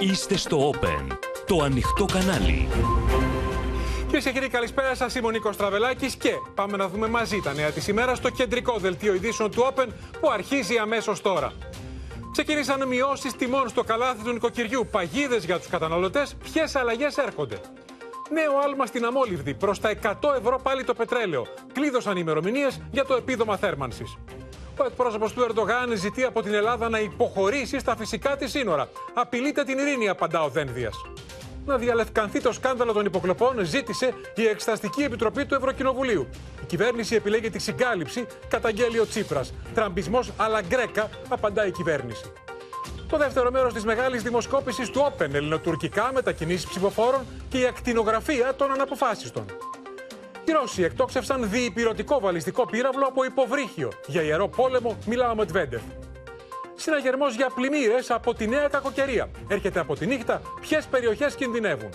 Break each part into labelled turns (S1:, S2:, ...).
S1: Είστε στο Open, το ανοιχτό κανάλι.
S2: Κυρίες και κύριοι, καλησπέρα σας. Είμαι ο Νίκος Τραβελάκης και πάμε να δούμε μαζί τα νέα της ημέρα στο κεντρικό δελτίο ειδήσεων του Open που αρχίζει αμέσως τώρα. Ξεκίνησαν μειώσεις τιμών στο καλάθι του νοικοκυριού, παγίδες για τους καταναλωτές. Ποιες αλλαγές έρχονται; Νέο άλμα στην αμόλυβδη, προς τα 100 ευρώ πάλι το πετρέλαιο. Κλείδωσαν ημερομηνίες για το επίδομα θέρμανσης. Ο εκπρόσωπος του Ερντογάν ζητεί από την Ελλάδα να υποχωρήσει στα φυσικά της σύνορα. Απειλείται την ειρήνη, απαντά ο Δένδιας. Να διαλευκανθεί το σκάνδαλο των υποκλοπών ζήτησε η Εξεταστική Επιτροπή του Ευρωκοινοβουλίου. Η κυβέρνηση επιλέγει τη συγκάλυψη, καταγγέλει ο Τσίπρας. Τραμπισμός αλλά γκρέκα, απαντά η κυβέρνηση. Το δεύτερο μέρος της μεγάλης δημοσκόπησης του Open ελληνοτουρκικά μετακινήσεις ψηφοφόρων και η ακτινογραφία των αναποφάσιστων. Οι Ρώσοι εκτόξευσαν διυπηρωτικό βαλιστικό πύραυλο από υποβρύχιο. Για ιερό πόλεμο μιλάω με Τβέντεφ. Συναγερμός για πλημμύρες από τη νέα κακοκαιρία. Έρχεται από τη νύχτα. Ποιες περιοχές κινδυνεύουν.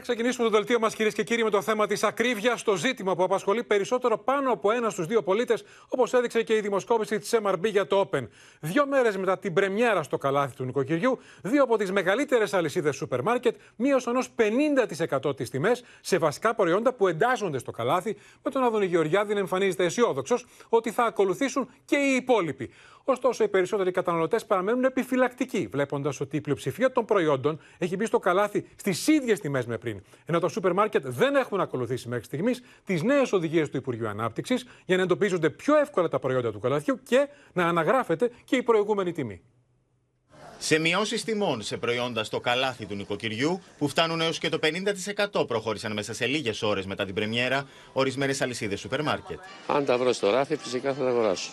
S2: Να ξεκινήσουμε το δελτίο μας, κυρίες και κύριοι, με το θέμα της ακρίβειας. Το ζήτημα που απασχολεί περισσότερο πάνω από ένα στους δύο πολίτες, όπως έδειξε και η δημοσκόπηση της MRB για το Open. Δύο μέρες μετά την πρεμιέρα στο καλάθι του νοικοκυριού, δύο από τις μεγαλύτερες αλυσίδες σούπερ μάρκετ μείωσαν ως 50% τις τιμές σε βασικά προϊόντα που εντάσσονται στο καλάθι, με τον Άδωνη Γεωργιάδη να εμφανίζεται αισιόδοξος ότι θα ακολουθήσουν και οι υπόλοιποι. Ωστόσο, οι περισσότεροι καταναλωτές παραμένουν επιφυλακτικοί, βλέποντας ότι η πλειοψηφία των προϊόντων έχει μπει στο καλάθι στις ίδιες τιμές με πριν. Ενώ τα σούπερ μάρκετ δεν έχουν ακολουθήσει μέχρι στιγμής τις νέες οδηγίες του Υπουργείου Ανάπτυξης για να εντοπίζονται πιο εύκολα τα προϊόντα του καλαθιού και να αναγράφεται και η προηγούμενη τιμή.
S3: Σε μειώσεις τιμών σε προϊόντα στο καλάθι του νοικοκυριού, που φτάνουν έως και το 50% προχώρησαν μέσα σε λίγες ώρες μετά την πρεμιέρα, ορισμένες αλυσίδες σούπερ μάρκετ.
S4: Αν τα βρω στο ράφι, φυσικά θα τα αγοράσω.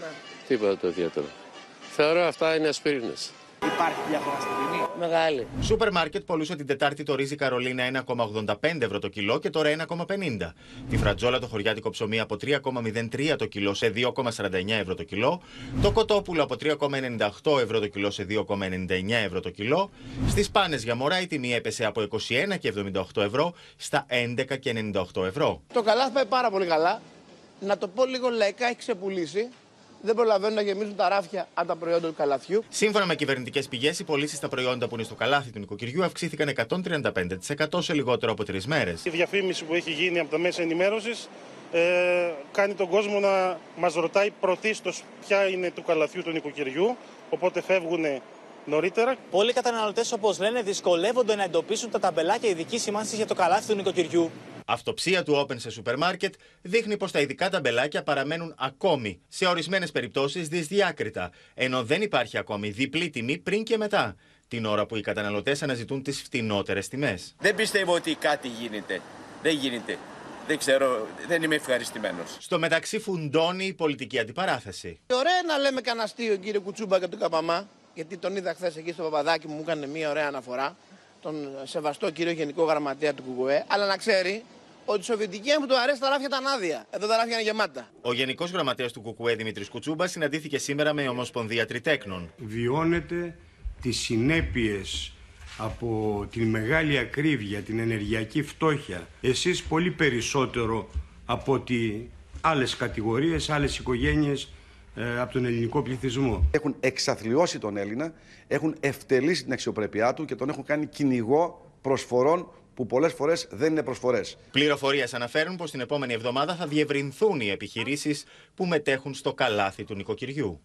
S4: Ναι. Τίποτα το ιδιαίτερο. Θεωρώ αυτά είναι ασπίρινες.
S5: Υπάρχει διαφορά στην τιμή.
S4: Μεγάλη.
S3: Σούπερ μάρκετ πολλούσε την Τετάρτη το ρύζι Καρολίνα 1,85 ευρώ το κιλό και τώρα 1,50. Τη φρατζόλα το χωριάτικο ψωμί από 3,03 το κιλό σε 2,49 ευρώ το κιλό. Το κοτόπουλο από 3,98 ευρώ το κιλό σε 2,99 ευρώ το κιλό. Στις πάνες για μωρά η τιμή έπεσε από 21,78 ευρώ στα 11,98 ευρώ.
S5: Το καλάθι πάει πάρα πολύ καλά. Να το πω λίγο λαϊκά, έχει ξεπουλήσει δεν προλαβαίνουν να γεμίζουν τα ράφια από τα προϊόντα του καλαθιού.
S3: Σύμφωνα με κυβερνητικές πηγές, οι πωλήσεις στα προϊόντα που είναι στο καλάθι του νοικοκυριού αυξήθηκαν 135% σε λιγότερο από τρεις μέρες.
S6: Η διαφήμιση που έχει γίνει από τα μέσα ενημέρωσης ε, κάνει τον κόσμο να μας ρωτάει πρωτίστως ποια είναι του καλαθιού του νοικοκυριού. Οπότε φεύγουν νωρίτερα.
S7: Πολλοί καταναλωτές, όπως λένε, δυσκολεύονται να εντοπίσουν τα ταμπελάκια ειδικής σημάνση για το καλάθι του νοικοκυριού.
S3: Αυτοψία του Open σε σούπερ μάρκετ δείχνει πως τα ειδικά ταμπελάκια παραμένουν ακόμη, σε ορισμένες περιπτώσεις, δυσδιάκριτα, ενώ δεν υπάρχει ακόμη διπλή τιμή πριν και μετά, την ώρα που οι καταναλωτές αναζητούν τις φτηνότερες τιμές.
S8: Δεν πιστεύω ότι κάτι γίνεται. Δεν γίνεται. Δεν ξέρω, δεν είμαι ευχαριστημένος.
S3: Στο μεταξύ, φουντώνει η πολιτική αντιπαράθεση.
S5: Ωραία να λέμε κανένα αστείο, κύριε Κουτσούμπα και του Καπαμά, γιατί τον είδα χθες εκεί στο παπαδάκι μου, μου έκανε μια ωραία αναφορά. Τον σεβαστό κύριο Γενικό Γραμματέα του Κουκουέ, αλλά να ξέρει ότι η Σοβιετική μου του αρέσει τα ράφια τα ανάδεια. Εδώ τα ράφια είναι γεμάτα.
S3: Ο Γενικός Γραμματέας του Κουκουέ Δημήτρης Κουτσούμπας συναντήθηκε σήμερα με Ομοσπονδία Τριτέκνων.
S9: Βιώνεται τις συνέπειες από την μεγάλη ακρίβεια, την ενεργειακή φτώχεια. Εσείς πολύ περισσότερο από ότι άλλες κατηγορίες, άλλες οικογένειες ε, από τον ελληνικό πληθυσμό.
S10: Έχουν εξαθλιώσει τον Έλληνα, έχουν ευτελίσει την αξιοπρέπειά του και τον έχουν κάνει κυνηγό προσφορών που πολλές φορές δεν είναι προσφορές.
S3: Πληροφορίες αναφέρουν πως την επόμενη εβδομάδα θα διευρυνθούν οι επιχειρήσεις που μετέχουν στο καλάθι του νοικοκυριού.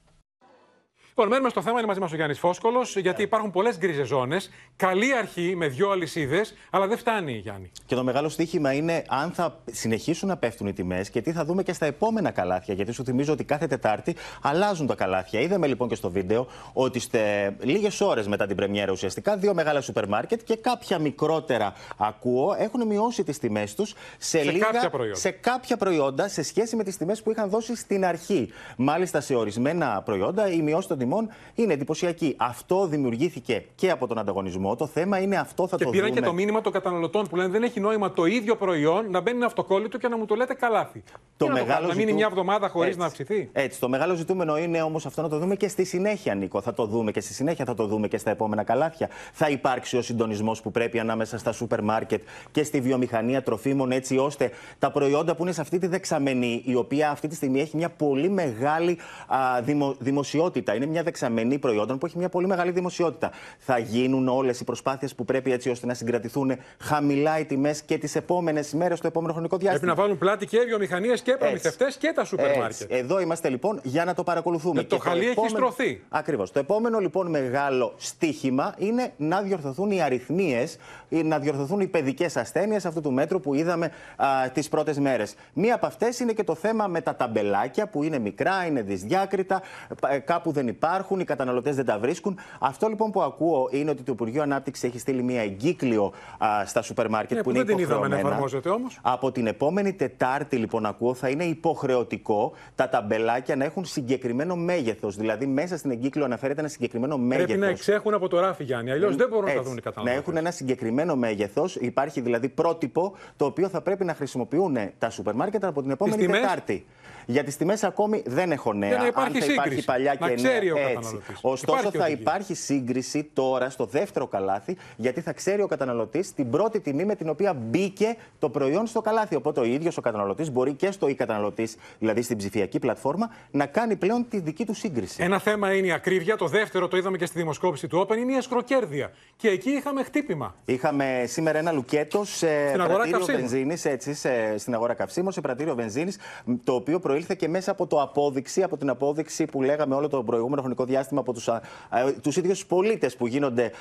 S2: Λοιπόν, μένουμε στο θέμα, είναι μαζί μας ο Γιάννης Φόσκολος, γιατί υπάρχουν πολλές γκρίζες ζώνες. Καλή αρχή με δύο αλυσίδες, αλλά δεν φτάνει, Γιάννη.
S11: Και το μεγάλο στοίχημα είναι αν θα συνεχίσουν να πέφτουν οι τιμές και τι θα δούμε και στα επόμενα καλάθια. Γιατί σου θυμίζω ότι κάθε Τετάρτη αλλάζουν τα καλάθια. Είδαμε λοιπόν και στο βίντεο ότι λίγες ώρες μετά την Πρεμιέρα ουσιαστικά δύο μεγάλα σούπερ μάρκετ και κάποια μικρότερα ακούω έχουν μειώσει τις τιμές τους σε,
S2: σε, κάποια προϊόντα.
S11: σε κάποια προϊόντα σε σχέση με τις τιμές που είχαν δώσει στην αρχή. Μάλιστα σε ορισμένα προϊόντα η μειώση των
S3: τιμών είναι εντυπωσιακή. Αυτό δημιουργήθηκε και από τον ανταγωνισμό. Το θέμα είναι αυτό θα
S2: και
S3: το
S2: πήραν
S3: δούμε.
S2: και το μήνυμα των καταναλωτών που λένε δεν έχει νόημα το ίδιο προϊόν να μπαίνει ένα αυτοκόλλητο και να μου το λέτε καλάθι.
S3: Το
S2: Τι να
S3: μεγάλο
S2: κάνω, να μείνει
S3: ζητού-
S2: μια εβδομάδα χωρίς
S3: Έτσι.
S2: να αυξηθεί;
S3: Έτσι. Το μεγάλο ζητούμενο είναι όμως αυτό να το δούμε και στη συνέχεια, Νίκο. Θα το δούμε και στη συνέχεια, θα το δούμε και στα επόμενα καλάθια. Θα υπάρξει ο συντονισμός που πρέπει ανάμεσα στα σούπερ μάρκετ και στη βιομηχανία τροφίμων, έτσι ώστε τα προϊόντα που είναι σε αυτή τη δεξαμενή, η οποία αυτή τη στιγμή έχει μια πολύ μεγάλη α, δημο- δημοσιότητα. Είναι μια δεξαμενή προϊόντων που έχει μια πολύ μεγάλη δημοσιότητα. Θα γίνουν όλες οι προσπάθειες που πρέπει έτσι ώστε να συγκρατηθούν χαμηλά οι τιμές και τις επόμενες μέρες, το επόμενο χρονικό διάστημα.
S2: Πρέπει να βάλουν πλάτη και βιομηχανίες και προμηθευτές και τα σούπερ
S3: Έτσι.
S2: μάρκετ.
S3: Εδώ είμαστε λοιπόν για να το παρακολουθούμε.
S2: Ε, το χαλί έχει στρωθεί.
S3: Ακριβώς. Το επόμενο λοιπόν μεγάλο στίχημα είναι να διορθωθούν οι αριθμίες, να διορθωθούν οι παιδικές ασθένειες αυτού του μέτρου που είδαμε τις πρώτες μέρες. Μία από αυτές είναι και το θέμα με τα ταμπελάκια που είναι μικρά, είναι δυσδιάκριτα, πα- κάπου δεν υπάρχουν, οι καταναλωτές δεν τα βρίσκουν. Αυτό λοιπόν που ακούω είναι ότι το Υπουργείο Ανάπτυξης έχει στείλει μία εγκύκλιο α, στα σούπερ μάρκετ
S2: Ναι,
S3: που
S2: που
S3: είναι
S2: δεν την είδαμε να
S3: υποχρεωμένα.
S2: εφαρμόζεται όμως.
S3: Από την επόμενη Τετάρτη, λοιπόν, ακούω, θα είναι υποχρεωτικό τα ταμπελάκια να έχουν συγκεκριμένο μέγεθος. Δηλαδή, μέσα στην εγκύκλιο αναφέρεται ένα συγκεκριμένο μέγεθο.
S2: Πρέπει να εξέχουν από το ράφι, Γιάννη. Αλλιώς δεν μπορούν να τα δουν οι
S3: Να
S2: καταναλωτές.
S3: έχουν ένα συγκεκριμένο μέγεθος. Υπάρχει δηλαδή πρότυπο το οποίο θα πρέπει να χρησιμοποιούν τα σούπερ μάρκετ από την επόμενη
S2: τιμές;
S3: Τετάρτη. Για τι τιμές ακόμη δεν έχω νέα.
S2: Για να υπάρχει
S3: Αν θα υπάρχει
S2: σύγκριση.
S3: παλιά
S2: Να
S3: και
S2: ξέρει
S3: νέα.
S2: ο
S3: Έτσι.
S2: καταναλωτής.
S3: Ωστόσο,
S2: Υπάρχει
S3: θα
S2: οδηγία.
S3: υπάρχει σύγκριση τώρα στο δεύτερο καλάθι, γιατί θα ξέρει ο καταναλωτής την πρώτη τιμή με την οποία μπήκε το προϊόν στο καλάθι. Οπότε ο ίδιος ο καταναλωτής μπορεί και στο e-καταναλωτής, δηλαδή στην ψηφιακή πλατφόρμα, να κάνει πλέον τη δική του σύγκριση.
S2: Ένα θέμα είναι η ακρίβεια. Το δεύτερο, το είδαμε και στη δημοσκόπηση του Open, είναι η ασκροκέρδεια. Και εκεί είχαμε χτύπημα.
S3: Είχαμε σήμερα ένα λουκέτο σε
S2: Στην αγορά
S3: πρατήριο
S2: καυσίμων.
S3: βενζίνης, έτσι, σε, στην αγορά καυσίμων, σε πρατήριο βενζίνης, το οποίο προήλθε και μέσα από το απόδειξη, από την απόδειξη που λέγαμε όλο το προηγούμενο χρονικό διάστημα από τους τους ίδιους πολίτες που γίνονται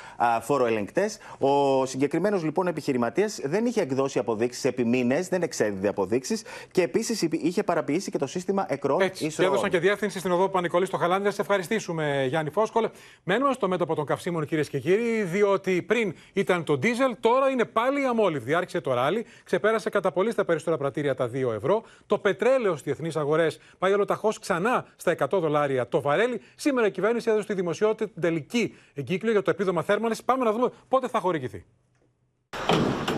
S3: φοροελεγκτές. Ο συγκεκριμένος λοιπόν επιχειρηματίας δεν είχε εκδώσει αποδείξεις επί μήνες, δεν εξέδιδε αποδείξεις και επίσης είχε παραποιήσει και το σύστημα εκρών
S2: Έτσι. Και
S3: ισροών.
S2: έδωσαν και διεύθυνση στην οδό Πανικολή στο Χαλάνδη. Να σε ευχαριστήσουμε, Γιάννη Φόσκολε. Μένουμε στο μέτωπο των καυσίμων, κυρίες και κύριοι, διότι πριν ήταν το ντίζελ, τώρα είναι πάλι η αμόλυβδη. Άρχισε το ράλι, ξεπέρασε κατά πολύ στα περισσότερα πρατήρια τα 2 ευρώ. Το πετρέλαιο στις διεθνεί αγορές πάει ολοταχώς ξανά στα 100 δολάρια το βαρέλι. Σήμερα η κυβέρνηση έδωσε στη δημοσιότητα την τελική εγκύκλιο για το επίδομα θέρμανσης. Πάμε να δούμε πότε θα χορηγηθεί.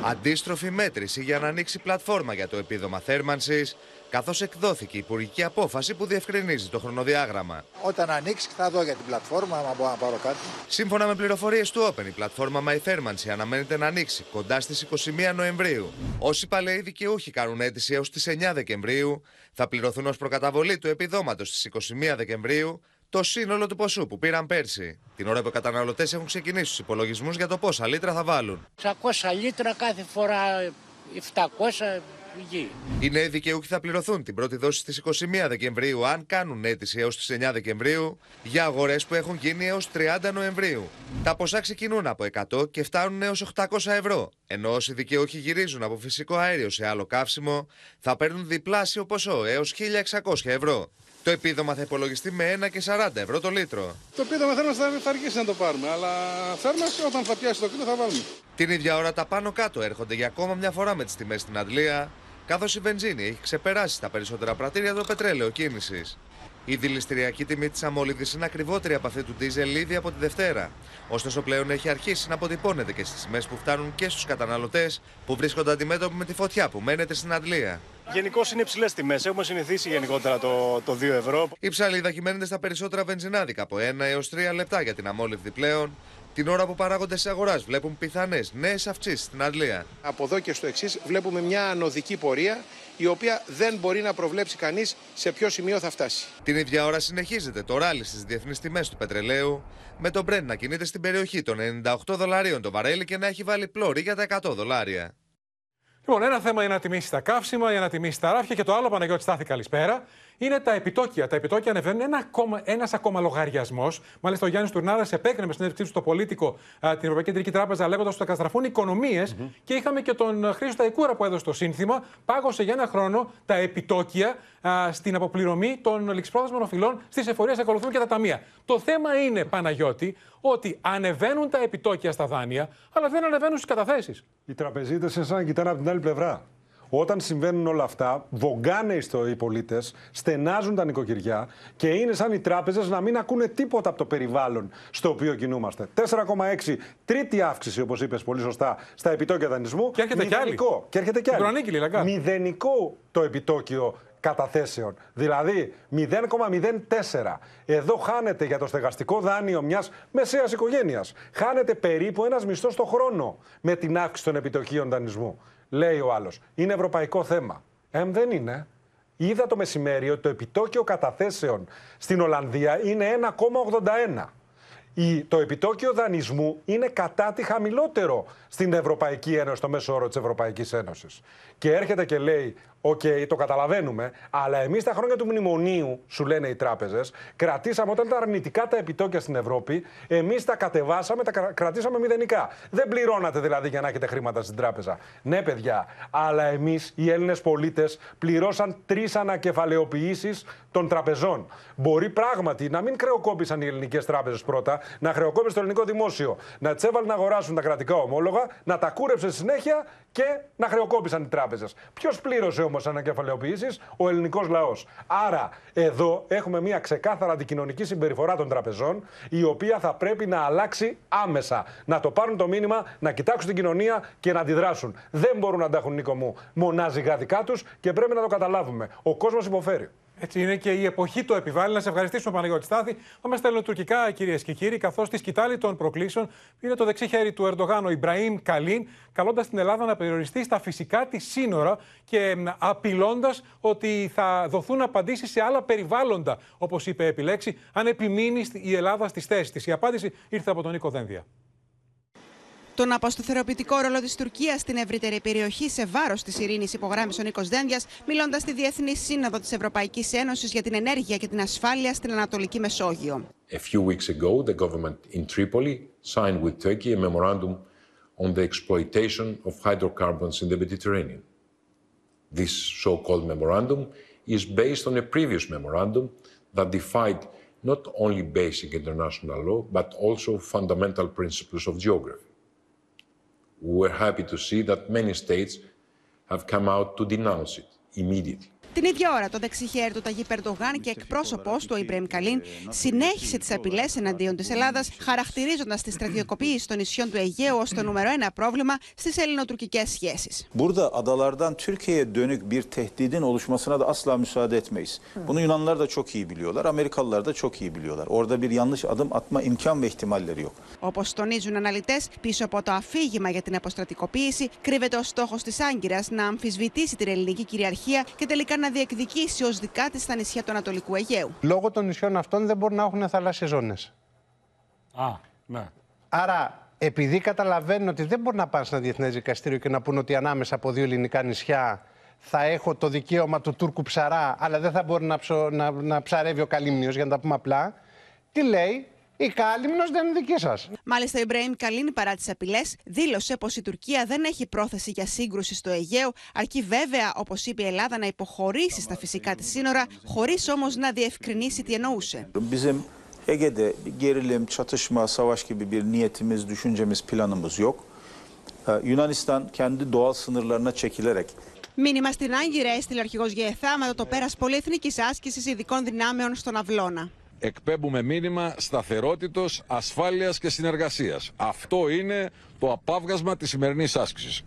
S12: Αντίστροφη μέτρηση για να ανοίξει πλατφόρμα για το επίδομα θέρμανσης, καθώς εκδόθηκε η υπουργική απόφαση που διευκρινίζει το χρονοδιάγραμμα.
S13: Όταν ανοίξει θα δω για την πλατφόρμα, άμα μπορώ να πάρω κάτι.
S12: Σύμφωνα με πληροφορίες του Open, η πλατφόρμα MyThermancy αναμένεται να ανοίξει κοντά στις 21 Νοεμβρίου. Όσοι παλαιοί δικαιούχοι κάνουν αίτηση έως τις 9 Δεκεμβρίου, θα πληρωθούν ως προκαταβολή του επιδόματος στις 21 Δεκεμβρίου το σύνολο του ποσού που πήραν πέρσι. Την ώρα που οι καταναλωτές έχουν ξεκινήσει τους υπολογισμούς για το πόσα λίτρα θα βάλουν.
S14: 600 λίτρα κάθε φορά 700 γη.
S12: Οι νέοι δικαιούχοι θα πληρωθούν την πρώτη δόση στις 21 Δεκεμβρίου αν κάνουν αίτηση έως τις 9 Δεκεμβρίου για αγορές που έχουν γίνει έως 30 Νοεμβρίου. Τα ποσά ξεκινούν από 100 και φτάνουν έως 800 ευρώ. Ενώ όσοι δικαιούχοι γυρίζουν από φυσικό αέριο σε άλλο καύσιμο θα παίρνουν διπλάσιο ποσό έως 1600 ευρώ. Το επίδομα θα υπολογιστεί με 1 και 40 ευρώ το λίτρο.
S15: Το επίδομα θέρμανσης θα, θα αργήσει να το πάρουμε, αλλά θέρμανση όταν θα πιάσει το κύλο θα βάλουμε.
S12: Την ίδια ώρα τα πάνω κάτω έρχονται για ακόμα μια φορά με τις τιμές στην Αντλία, καθώς η βενζίνη έχει ξεπεράσει στα περισσότερα πρατήρια το πετρέλαιο κίνησης. Η δηληστηριακή τιμή της αμόλυβδη είναι ακριβότερη από αυτή του ντίζελ ήδη από τη Δευτέρα. Ωστόσο, πλέον έχει αρχίσει να αποτυπώνεται και στις τιμές που φτάνουν και στους καταναλωτές που βρίσκονται αντιμέτωποι με τη φωτιά που μένεται στην Αντλία.
S16: Γενικώ είναι υψηλές τιμές. Έχουμε συνηθίσει γενικότερα το, το 2 ευρώ.
S12: Η ψαλίδα κυμαίνεται στα περισσότερα βενζινάδικα από 1 έως 3 λεπτά για την αμόλυβδη πλέον, την ώρα που παράγοντε τη αγοράς βλέπουν πιθανές νέες αυξήσεις στην Αντλία.
S17: Από εδώ και στο εξής βλέπουμε μια ανωδική πορεία η οποία δεν μπορεί να προβλέψει κανείς σε ποιο σημείο θα φτάσει.
S12: Την ίδια ώρα συνεχίζεται το ράλι στις διεθνείς τιμές του πετρελαίου, με τον Brent να κινείται στην περιοχή των 98 δολαρίων το βαρέλι και να έχει βάλει πλώρη για τα 100 δολάρια.
S2: Λοιπόν, ένα θέμα είναι να τιμήσεις τα καύσιμα, για να τιμήσεις τα ράφια και το άλλο, Παναγιώτη Στάθη, καλησπέρα, είναι τα επιτόκια. Τα επιτόκια ανεβαίνουν. Ένα ακόμα, ένας ακόμα λογαριασμός. Μάλιστα, ο Γιάννης Τουρνάρας επέκρινε με συνέντευξή του στο Πολίτικο α, την Ευρωπαϊκή Κεντρική Τράπεζα, λέγοντας ότι θα καταστραφούν οικονομίες. Και είχαμε και τον Χρήστο Ταϊκούρα που έδωσε το σύνθημα. Πάγωσε για ένα χρόνο τα επιτόκια α, στην αποπληρωμή των ληξιπρόθεσμων οφειλών στις εφορίες ακολουθούν και τα ταμεία. Το θέμα είναι, Παναγιώτη, ότι ανεβαίνουν τα επιτόκια στα δάνεια, αλλά δεν ανεβαίνουν στις καταθέσεις.
S18: Οι τραπεζίτες είναι σαν να κοιτάνε από την άλλη πλευρά. Όταν συμβαίνουν όλα αυτά, βογκάνε οι πολίτες, στενάζουν τα νοικοκυριά και είναι σαν οι τράπεζες να μην ακούνε τίποτα από το περιβάλλον στο οποίο κινούμαστε. 4,6 τρίτη αύξηση, όπως είπες πολύ σωστά, στα επιτόκια δανεισμού.
S2: Και έρχεται κι άλλη.
S18: Μηδενικό. Και έρχεται κι άλλη.
S2: Προανήκει, Λιλαγκάρ.
S18: Μηδενικό το επιτόκιο καταθέσεων. Δηλαδή 0,04. Εδώ χάνεται για το στεγαστικό δάνειο μιας μεσαίας οικογένειας. Χάνεται περίπου ένας μισθός το χρόνο με την αύξηση των επιτοκίων δανεισμού. Λέει ο άλλος. Είναι ευρωπαϊκό θέμα. Ε, δεν είναι. Είδα το μεσημέρι ότι το επιτόκιο καταθέσεων στην Ολλανδία είναι 1,81. Η- Το επιτόκιο δανεισμού είναι κατά τη χαμηλότερο στην Ευρωπαϊκή Ένωση, στο μέσο όρο της Ευρωπαϊκής Ένωσης. Και έρχεται και λέει: Οκ, το καταλαβαίνουμε, αλλά εμείς τα χρόνια του μνημονίου, σου λένε οι τράπεζες, κρατήσαμε όταν ήταν αρνητικά τα επιτόκια στην Ευρώπη, εμείς τα κατεβάσαμε, τα κρα- κρατήσαμε μηδενικά. Δεν πληρώνατε δηλαδή για να έχετε χρήματα στην τράπεζα. Ναι, παιδιά, αλλά εμείς οι Έλληνες πολίτες πληρώσαν τρεις ανακεφαλαιοποιήσεις των τραπεζών. Μπορεί πράγματι να μην χρεοκόπησαν οι ελληνικές τράπεζες πρώτα, να χρεοκόπησε το ελληνικό δημόσιο, να τις έβαλε να αγοράσουν τα κρατικά ομόλογα, να τα κούρεψε στη συνέχεια και να χρεοκόπησαν οι τράπεζες. Ποιος πλήρωσε όμως ανακεφαλαιοποιήσεις, ο ελληνικός λαός. Άρα, εδώ έχουμε μια ξεκάθαρα αντικοινωνική συμπεριφορά των τραπεζών, η οποία θα πρέπει να αλλάξει άμεσα. Να το πάρουν το μήνυμα, να κοιτάξουν την κοινωνία και να αντιδράσουν. Δεν μπορούν να τα έχουν, Νίκο μου, μονάζιγα δικά τους και πρέπει να το καταλάβουμε. Ο κόσμος υποφέρει.
S2: Έτσι είναι και η εποχή το επιβάλλει. Να σε ευχαριστήσουμε, Παναγιώτη Στάθη. Πάμε στα ελληνοτουρκικά, κυρίες και κύριοι, καθώς στη σκητάλη των προκλήσεων πήρε το δεξί χέρι του Ερντογάν ο Ιμπραήμ Καλίν, καλώντας την Ελλάδα να περιοριστεί στα φυσικά της σύνορα και απειλώντας ότι θα δοθούν απαντήσεις σε άλλα περιβάλλοντα, όπως είπε επιλέξει, αν επιμείνει η Ελλάδα στις θέσεις της. Η απάντηση ήρθε από τον Νίκο Δένδια.
S19: Τον αποστοθεροποιητικό ρόλο τη Τουρκία στην ευρύτερη περιοχή σε βάρο τη ειρήνη υπογράμμισε ο Νίκο Δένδια, μιλώντα στη Διεθνή Σύνοδο τη Ευρωπαϊκή Ένωση για την ενέργεια και την ασφάλεια στην Ανατολική Μεσόγειο.
S20: A few weeks ago, the government in Tripoli signed with Turkey a memorandum on the exploitation of hydrocarbons in the Mediterranean. This so called memorandum is based on a previous memorandum that defied not only basic international law, but also fundamental principles of geography. We were happy to see that many states have come out to denounce it immediately.
S19: Την ίδια ώρα, το δεξιχέρι του Ταγί Περντογάν και εκπρόσωπο του, ο Ιμπραήμ Καλίν, συνέχισε τις απειλές εναντίον της Ελλάδας, χαρακτηρίζοντας τη στρατιωτικοποίηση των νησιών του Αιγαίου ως το νούμερο ένα πρόβλημα στις ελληνοτουρκικές σχέσεις.
S21: Burada adalardan Türkiye'ye dönük bir tehdidin oluşmasına da asla müsaade etmeyiz. Bunu Yunanlılar da çok iyi biliyorlar, Amerikalılar da çok iyi biliyorlar. Orada bir yanlış adım atma imkan ve ihtimalleri yok.
S19: Όπως τονίζουν αναλυτές, πίσω από το αφήγημα για την αποστρατικοποίηση κρύβεται ο στόχος της Άγκυρας να αμφισβητήσει την ελληνική κυριαρχία και τελικά να διεκδικήσει ως δικά της τα νησιά του Ανατολικού Αιγαίου.
S5: Λόγω των νησιών αυτών δεν μπορούν να έχουν θαλάσσιες ζώνες.
S2: Α, ναι.
S5: Άρα, επειδή καταλαβαίνουν ότι δεν μπορούν να πάνε σε ένα διεθνές δικαστήριο και να πούν ότι ανάμεσα από δύο ελληνικά νησιά θα έχω το δικαίωμα του Τούρκου ψαρά, αλλά δεν θα μπορεί να, ψω- να, να ψαρεύει ο Καλύμνιος, για να τα πούμε απλά, τι λέει, η Κάλυμνος δεν είναι δική σας.
S19: Μάλιστα, ο Ιμπραήμ Καλίνη, παρά τις απειλές, δήλωσε πως η Τουρκία δεν έχει πρόθεση για σύγκρουση στο Αιγαίο, αρκεί βέβαια, όπως είπε η Ελλάδα, να υποχωρήσει στα φυσικά της σύνορα, χωρίς όμως να διευκρινίσει τι εννοούσε.
S21: Bizim Ege'de bir gerilim, çatışma, savaş gibi bir niyetimiz, düşüncemiz, planımız yok. Ee, Yunanistan kendi doğal sınırlarına çekilerek
S19: Μήνυμα στην Άγκυρα έστειλε ο αρχηγός ΓΕΘΑ μετά το πέρα πολυεθνικής άσκησης ειδικών δυνάμεων στον Αυλώνα.
S4: Εκπέμπουμε μήνυμα σταθερότητος, ασφάλειας και συνεργασίας. Αυτό είναι το απάβγασμα της σημερινής άσκησης.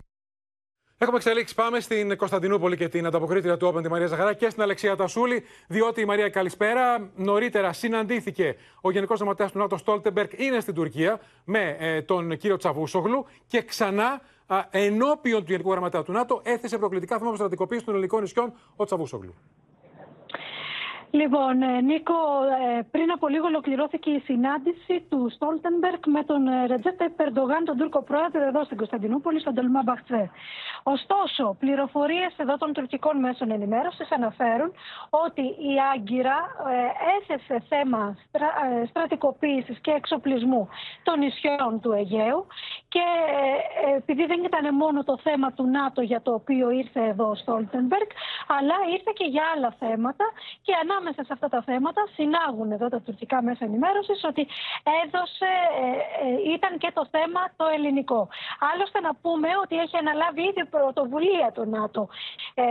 S2: Έχουμε εξελίξεις. Πάμε στην Κωνσταντινούπολη και την ανταποκρίτρια του Open τη Μαρία Ζαχαρά και στην Αλεξία Τασούλη, διότι η Μαρία καλησπέρα. Νωρίτερα συναντήθηκε ο Γενικός Γραμματέας του ΝΑΤΟ Στόλτεμπεργκ, είναι στην Τουρκία με ε, τον κύριο Τσαβούσογλου και ξανά α, ενώπιον του Γενικού Γραμματέα του ΝΑΤΟ έθεσε προκλητικά θέμα στρατικοποίηση των ελληνικών νησιών ο Τσαβούσογλου.
S22: Λοιπόν, ε, Νίκο, ε, πριν από λίγο ολοκληρώθηκε η συνάντηση του Στόλτενμπεργκ με τον ε, Ρετζέπ Περντογάν, τον Τούρκο πρόεδρο, εδώ στην Κωνσταντινούπολη, στον Τολμά Μπαχτσέ. Ωστόσο, πληροφορίες εδώ των τουρκικών μέσων ενημέρωσης αναφέρουν ότι η Άγκυρα ε, έθεσε θέμα στρα, ε, στρατικοποίησης και εξοπλισμού των νησιών του Αιγαίου Και ε, επειδή δεν ήταν μόνο το θέμα του ΝΑΤΟ για το οποίο ήρθε εδώ ο Στόλτενμπεργκ, αλλά ήρθε και για άλλα θέματα. Και ανάμεσα σε αυτά τα θέματα συνάγουν εδώ τα τουρκικά μέσα ενημέρωσης ότι έδωσε, ε, ε, ήταν και το θέμα το ελληνικό. Άλλωστε, να πούμε ότι έχει αναλάβει ήδη πρωτοβουλία το ΝΑΤΟ ε,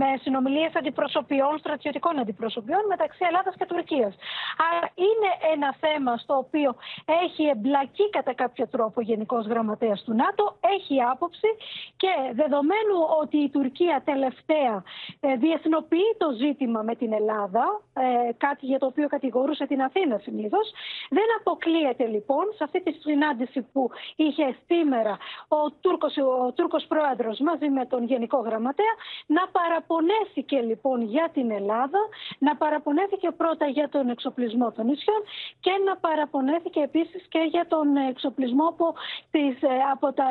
S22: με συνομιλίες αντιπροσωπιών, στρατιωτικών αντιπροσωπιών μεταξύ Ελλάδας και Τουρκίας. Άρα είναι ένα θέμα στο οποίο έχει εμπλακεί κατά κάποιο τρόπο ο Γενικός Γραμματέας του ΝΑΤΟ, έχει άποψη και δεδομένου ότι η Τουρκία τελευταία ε, διεθνοποιεί το ζήτημα με την Ελλάδα, ε, κάτι για το οποίο κατηγορούσε την Αθήνα συνήθως, δεν αποκλείεται λοιπόν σε αυτή τη συνάντηση που είχε σήμερα ο Τούρκος, ο Τούρκος Πρόεδρος μαζί με τον Γενικό Γραμματέα να παραπονέθηκε λοιπόν για την Ελλάδα, να παραπονέθηκε πρώτα για τον εξοπλισμό των νησιών και να παραπονέθηκε επίσης και για τον εξοπλισμό από, τις, ε, από, τα,